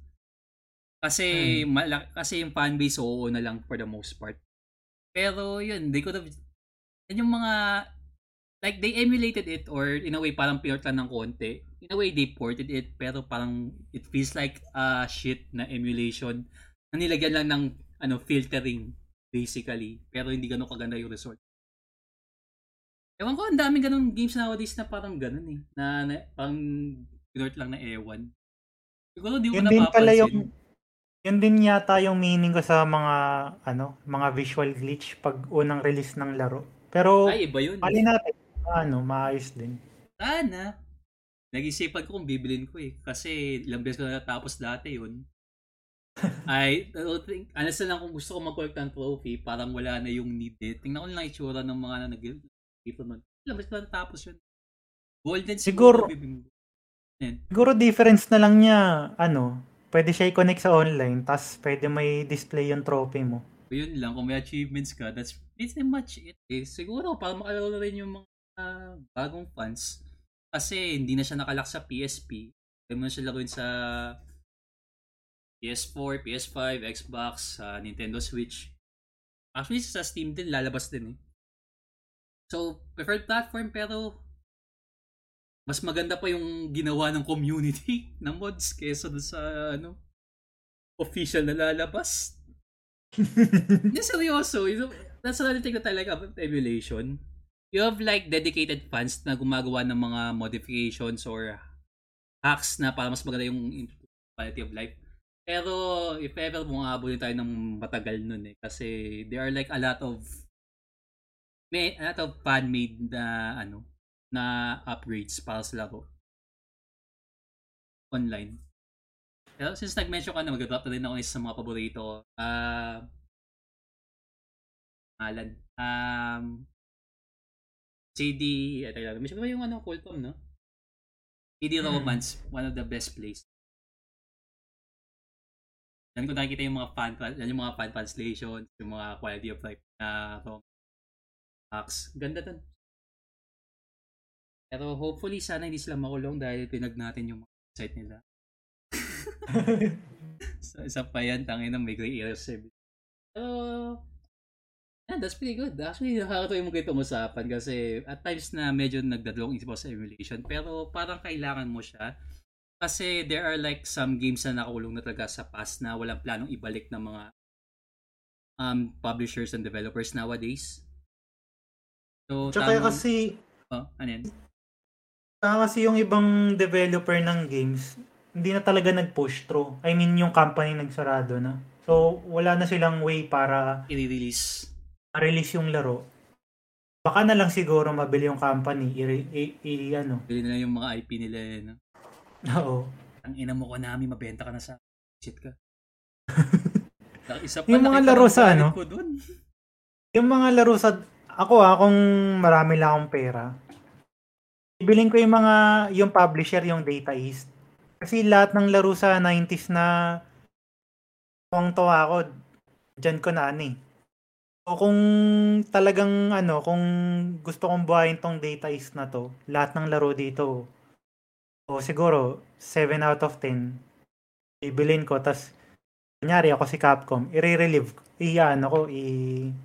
Kasi, Hmm. malak- kasi yung fanbase oo na lang for the most part. Pero yun, they could have, yan yung mga, like they emulated it or in a way parang pinort lang ng konti. In a way they ported it pero parang it feels like a shit na emulation na nilagyan lang ng ano filtering basically pero hindi ganun kaganda yung result. Ewan ko, ang daming ganun games nowadays na parang ganun eh. Na, na parang pinort lang na ewan. Siguro di ko Yun din napapansin. pala yung yun din yata yung meaning ko sa mga ano, mga visual glitch pag unang release ng laro. Pero Ay, iba yun. mali natin, ano, maayos din. Sana. Nag-isipan ko kung bibilin ko eh. Kasi ilang beses ko na natapos dati yun. I don't think, honest na lang kung gusto ko mag-collect ng trophy, parang wala na yung need eh. Tingnan ko lang itsura ng mga na nag dito nun. Ilang beses ko na natapos yun. Golden Siguro- siguro. Siguro difference na lang niya, ano, pwede siya i-connect sa online, tas pwede may display yung trophy mo. So, yun lang, kung may achievements ka, that's pretty much it. Eh, siguro, para makalala rin yung mga ah, bagong fans. Kasi hindi na siya nakalak sa PSP. Pwede mo na siya laruin sa PS4, PS5, Xbox, sa Nintendo Switch. Actually, sa Steam din, lalabas din eh. So, preferred platform pero mas maganda pa yung ginawa ng community ng mods kesa dun sa ano official na lalabas. Hindi, seryoso. You know, that's another thing na talaga about emulation. You have like dedicated fans na gumagawa ng mga modifications or hacks na para mas maganda yung quality of life. Pero if ever mo aabot tayo ng matagal nun eh. Kasi there are like a lot of may a lot of fan-made na ano na upgrades para sa laro. Online. Pero since nag-mention ka na, mag-drop na rin ako isa sa mga paborito ko. Ah... Alan. Um, CD, lang. Mention ko ba yung ano, Qualcomm, no? CD Hmm. Romance, one of the best plays. Yan ko nakikita yung mga fan, yung mga fan translations, yung mga quality of life na uh, hacks. Ganda dun. Pero hopefully sana hindi sila makulong dahil pinag natin yung mga site nila. so, isa pa yan, tangin ng may gray area service. So, yeah, that's pretty good. Actually, nakakatuwa mo kayo usapan kasi at times na medyo nagdadalawang isip sa emulation pero parang kailangan mo siya kasi there are like some games na nakaulong na talaga sa past na walang planong ibalik ng mga um, publishers and developers nowadays. So, Tsaka tamang... kasi... Oh, ano yan? kasi yung ibang developer ng games, hindi na talaga nag-push through. I mean, yung company nagsarado na. So, wala na silang way para i-release. Ma-release yung laro. Baka na lang siguro mabili yung company. I, i, i ano. Bili na lang yung mga IP nila. Eh, no? Oo. Ang ina mo ko namin, mabenta ka na sa shit ka. Isa pa, yung mga laro sa ano? Yung mga laro sa... Ako ha, kung marami lang akong pera, ibilin ko yung mga... Yung publisher, yung Data East. Kasi lahat ng laro sa 90s na kung to ako, dyan ko na ano eh. O kung talagang ano, kung gusto kong buhayin tong Data East na to, lahat ng laro dito, o siguro 7 out of 10, ibilin ko, tas Kunyari ako si Capcom, i-relive, i-ano ko,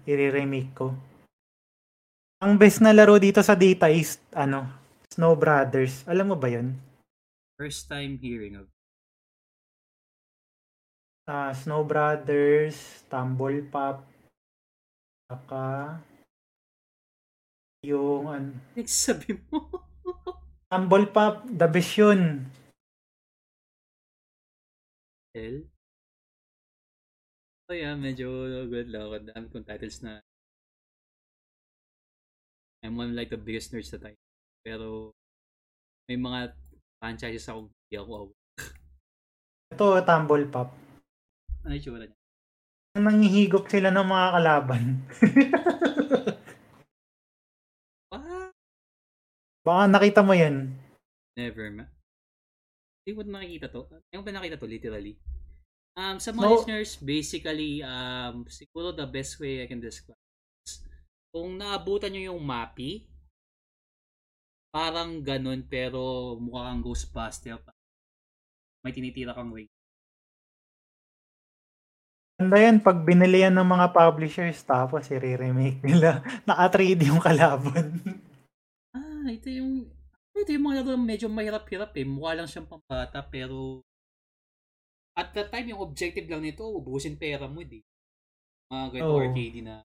i-remake ko. Ang best na laro dito sa data is, ano, Snow Brothers. Alam mo ba yun? First time hearing of. Uh, Snow Brothers, Tumble Pop, saka yung ano. Sabi mo. Tumble Pop, the best yun. L? Oh yeah, medyo good lang ako. Dami kong titles na I'm one like the biggest nerds sa time. Pero may mga franchises ako hindi ako aware. Ito, Tumble Pop. Ano yung tsura niya? Nangihigop sila ng mga kalaban. Baka nakita mo yan. Never, ma. Hindi ko nakikita to. Hindi ko ba nakita to, literally? Um, sa mga no. listeners, basically, um, siguro the best way I can describe is, kung naabutan nyo yung MAPI, parang ganun, pero mukha kang Ghostbuster. May tinitira kang way. Ganda yan, pag binili yan ng mga publishers, tapos i-remake nila. Naka 3D yung kalaban. ah, ito yung, ito yung mga laro medyo mahirap-hirap eh. Mukha lang siyang pambata, pero at the time, yung objective lang nito, ubusin pera mo, di. Mga ganito oh. arcade na.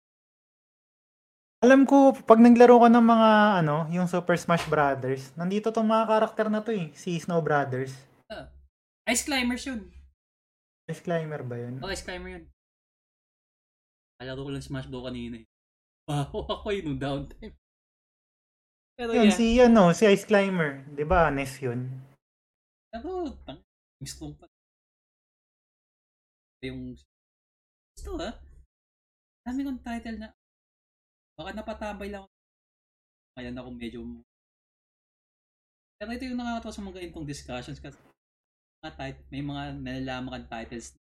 Alam ko, pag naglaro ka ng mga, ano, yung Super Smash Brothers, nandito tong mga karakter na to eh, si Snow Brothers. Uh, Ice Climbers yun. Ice Climber ba yun? Oh, Ice Climber yun. Kalaro ko lang Smash Go kanina eh. Wow, ako yun nung downtime. Pero yun, yeah. si, ano, si Ice Climber. Di ba, NES yun? Pero, tang, gusto pa yung gusto ha dami kong title na baka napatambay lang kaya na ako medyo pero ito yung nakakatawa sa mga ganitong discussions kasi mga tit- may mga nalalaman kang titles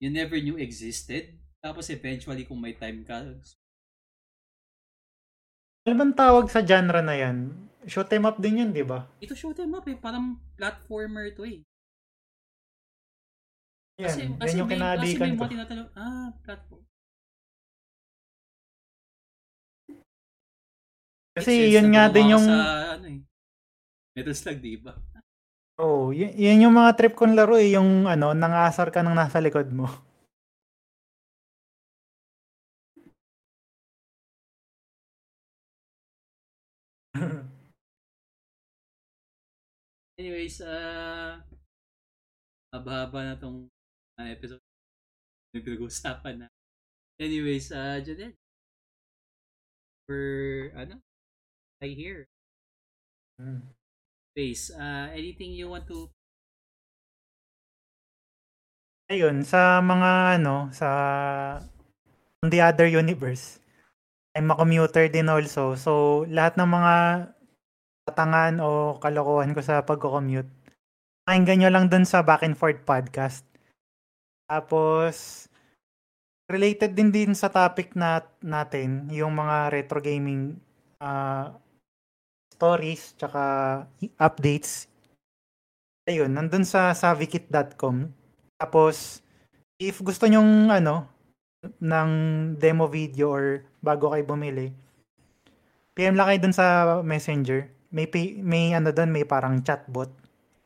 you never knew existed tapos eventually kung may time ka ano bang tawag sa genre na yan? Shoot 'em up din yun, di ba? Ito shoot 'em up eh. Parang platformer to eh. Yan, kasi, yan kasi yung ko. Kasi may ah, platform. Kasi yun nga din yung... Sa, ano eh, Metal Slug, di ba? Oh, y- yan yung mga trip kong laro eh, yung ano, nangasar ka nang nasa likod mo. Anyways, uh, haba-haba na tong uh, episode nag-uusapan na. Anyways, uh, Janelle, for, ano, I hear. Mm. Face, uh, anything you want to Ayun, sa mga ano, sa on the other universe, I'm a commuter din also. So, lahat ng mga tatangan o kalokohan ko sa pagko-commute, pakinggan nyo lang dun sa Back and Forth podcast. Tapos, related din din sa topic na, natin, yung mga retro gaming uh, stories, tsaka updates. Ayun, nandun sa savikit.com. Tapos, if gusto nyong ano, ng demo video or bago kayo bumili, PM lang kayo dun sa messenger. May, may ano dun, may parang chatbot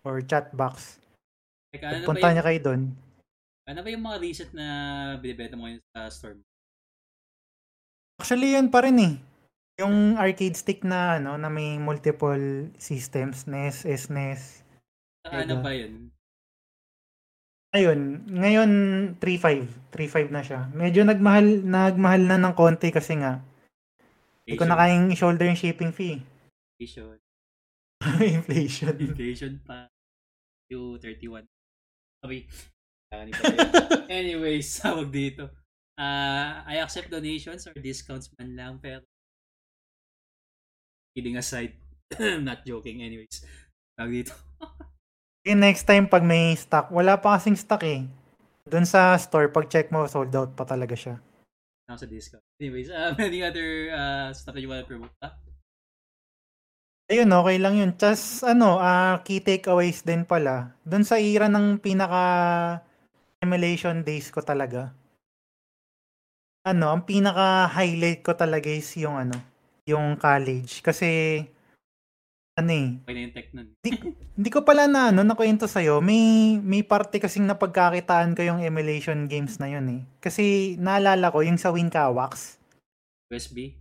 or chat box. Like, ano Punta ba niya yung, kayo dun. ano ba yung mga reset na binibenta mo ngayon sa store? Actually, yun pa rin eh. Yung arcade stick na ano na may multiple systems, NES, SNES. Ano ba yun? Ayun, ngayon 3.5. 3.5 na siya. Medyo nagmahal nagmahal na ng konti kasi nga hindi ko na kayang shoulder yung shipping fee. Inflation. Inflation. Inflation pa. Yung 31. Okay. Ah. Anyways, tawag dito. Ah, I accept donations or discounts man lang pero kidding aside, not joking anyways. Tawag dito. Okay, next time pag may stock, wala pa kasing stock eh. Doon sa store, pag check mo, sold out pa talaga siya. Ako sa discount. Anyways, um, any other uh, stuff that you want to promote pa? Ayun, okay lang yun. Just, ano, ah key takeaways din pala. Doon sa era ng pinaka emulation days ko talaga. Ano, ang pinaka highlight ko talaga is yung ano, yung college. Kasi, ano eh, Okay na yung tech nun. hindi ko pala na ano, nakwento sa'yo. May, may parte kasing napagkakitaan ko yung emulation games na yun eh. Kasi naalala ko yung sa Winkawax. USB?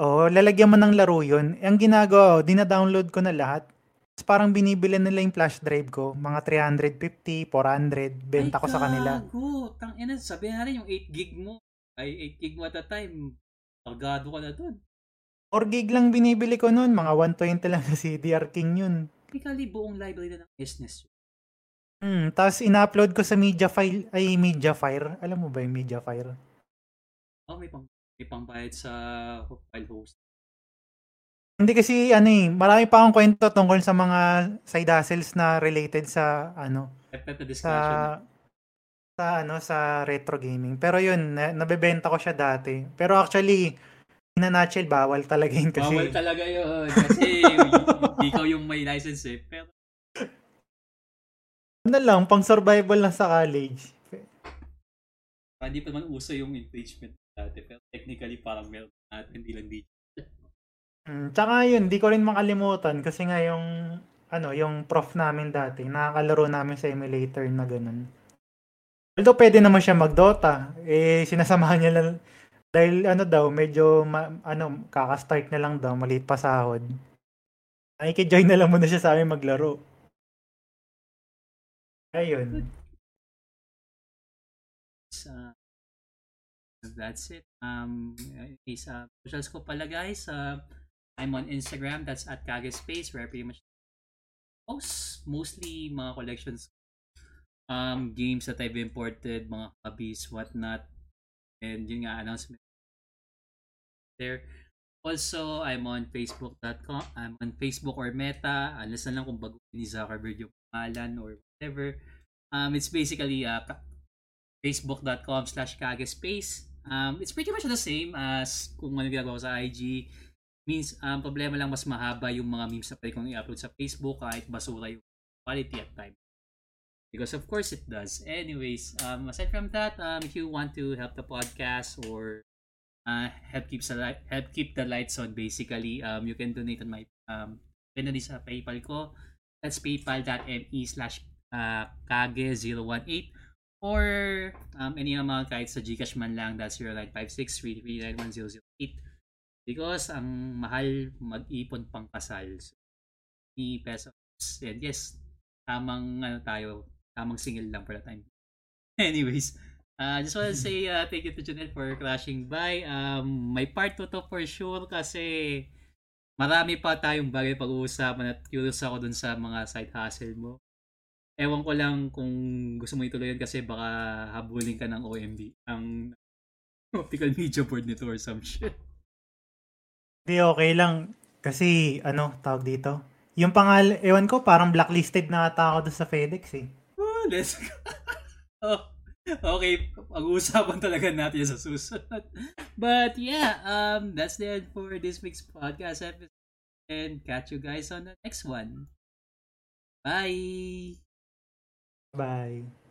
Oo, lalagyan mo ng laro yun. Ang ginagawa, dina-download ko na lahat. Tapos parang binibili nila yung flash drive ko. Mga 350, 400. Benta ko sa kanila. Gago! Tang ina, sabihin natin yung 8 gig mo. Ay, 8 gig mo at a time. Pagado ka na dun. 4 gig lang binibili ko noon. Mga 120 lang sa CDR King yun. Technically, buong library na ng business. Hmm, tapos ina-upload ko sa Mediafire, ay Mediafire. Alam mo ba yung Mediafire? Oh, may pang may pangbayad sa file host. Hindi kasi ano eh, marami pa akong kwento tungkol sa mga side hustles na related sa ano, sa sa ano sa retro gaming. Pero yun, na, nabebenta ko siya dati. Pero actually, in a nutshell, bawal talaga yun kasi Bawal talaga yun. Kasi ikaw yung may license eh. Pero ano lang, pang survival lang sa college. ah, hindi pa naman uso yung infringement dati. Pero technically parang meron at hindi lang dito. Mm, tsaka yun, di ko rin makalimutan kasi nga yung ano, yung prof namin dati, nakakalaro namin sa emulator na ganun. Although pwede naman siya mag-Dota, eh sinasamahan niya lang dahil ano daw, medyo ma- ano, kaka-start na lang daw, maliit pa sahod. Ay, join na lang muna siya sa amin maglaro. Ayun. Uh, that's it. Um, okay, sa socials ko pala guys, uh, I'm on Instagram, that's at Kagespace, where I pretty much post mostly mga collections, um, games that I've imported, mga hobbies, whatnot, and yun nga, announcement there. Also, I'm on Facebook.com. I'm on Facebook or Meta. Unless na lang kung bago ni Zuckerberg yung pangalan or whatever. Um, it's basically uh, facebook.com slash kagespace. Um, it's pretty much the same as kung ano ginagawa ko sa IG. Means, um, problema lang mas mahaba yung mga memes na pwede kong i-upload sa Facebook kahit basura yung quality at time. Because of course it does. Anyways, um, aside from that, um, if you want to help the podcast or uh, help keep the light, help keep the lights on basically, um, you can donate on my um, donate sa PayPal ko. That's paypal.me slash uh, kage018 or um, any amount kahit sa Gcash man lang that's 0956 because ang mahal mag-ipon pang kasal so, ni pesos and yes tamang ano tayo tamang single lang for the time anyways uh, just want to say uh, thank you to Janelle for crashing by um, may part 2 to for sure kasi marami pa tayong bagay pag-uusapan at curious ako dun sa mga side hustle mo ewan ko lang kung gusto mo ituloy yun kasi baka habulin ka ng OMB ang optical media board nito or some shit Hindi, okay lang. Kasi, ano, tawag dito. Yung pangal, ewan ko, parang blacklisted na ata ako doon sa FedEx eh. Let's go. oh, okay, pag-uusapan talaga natin sa susunod. But yeah, um, that's the end for this week's podcast episode. And catch you guys on the next one. Bye! Bye.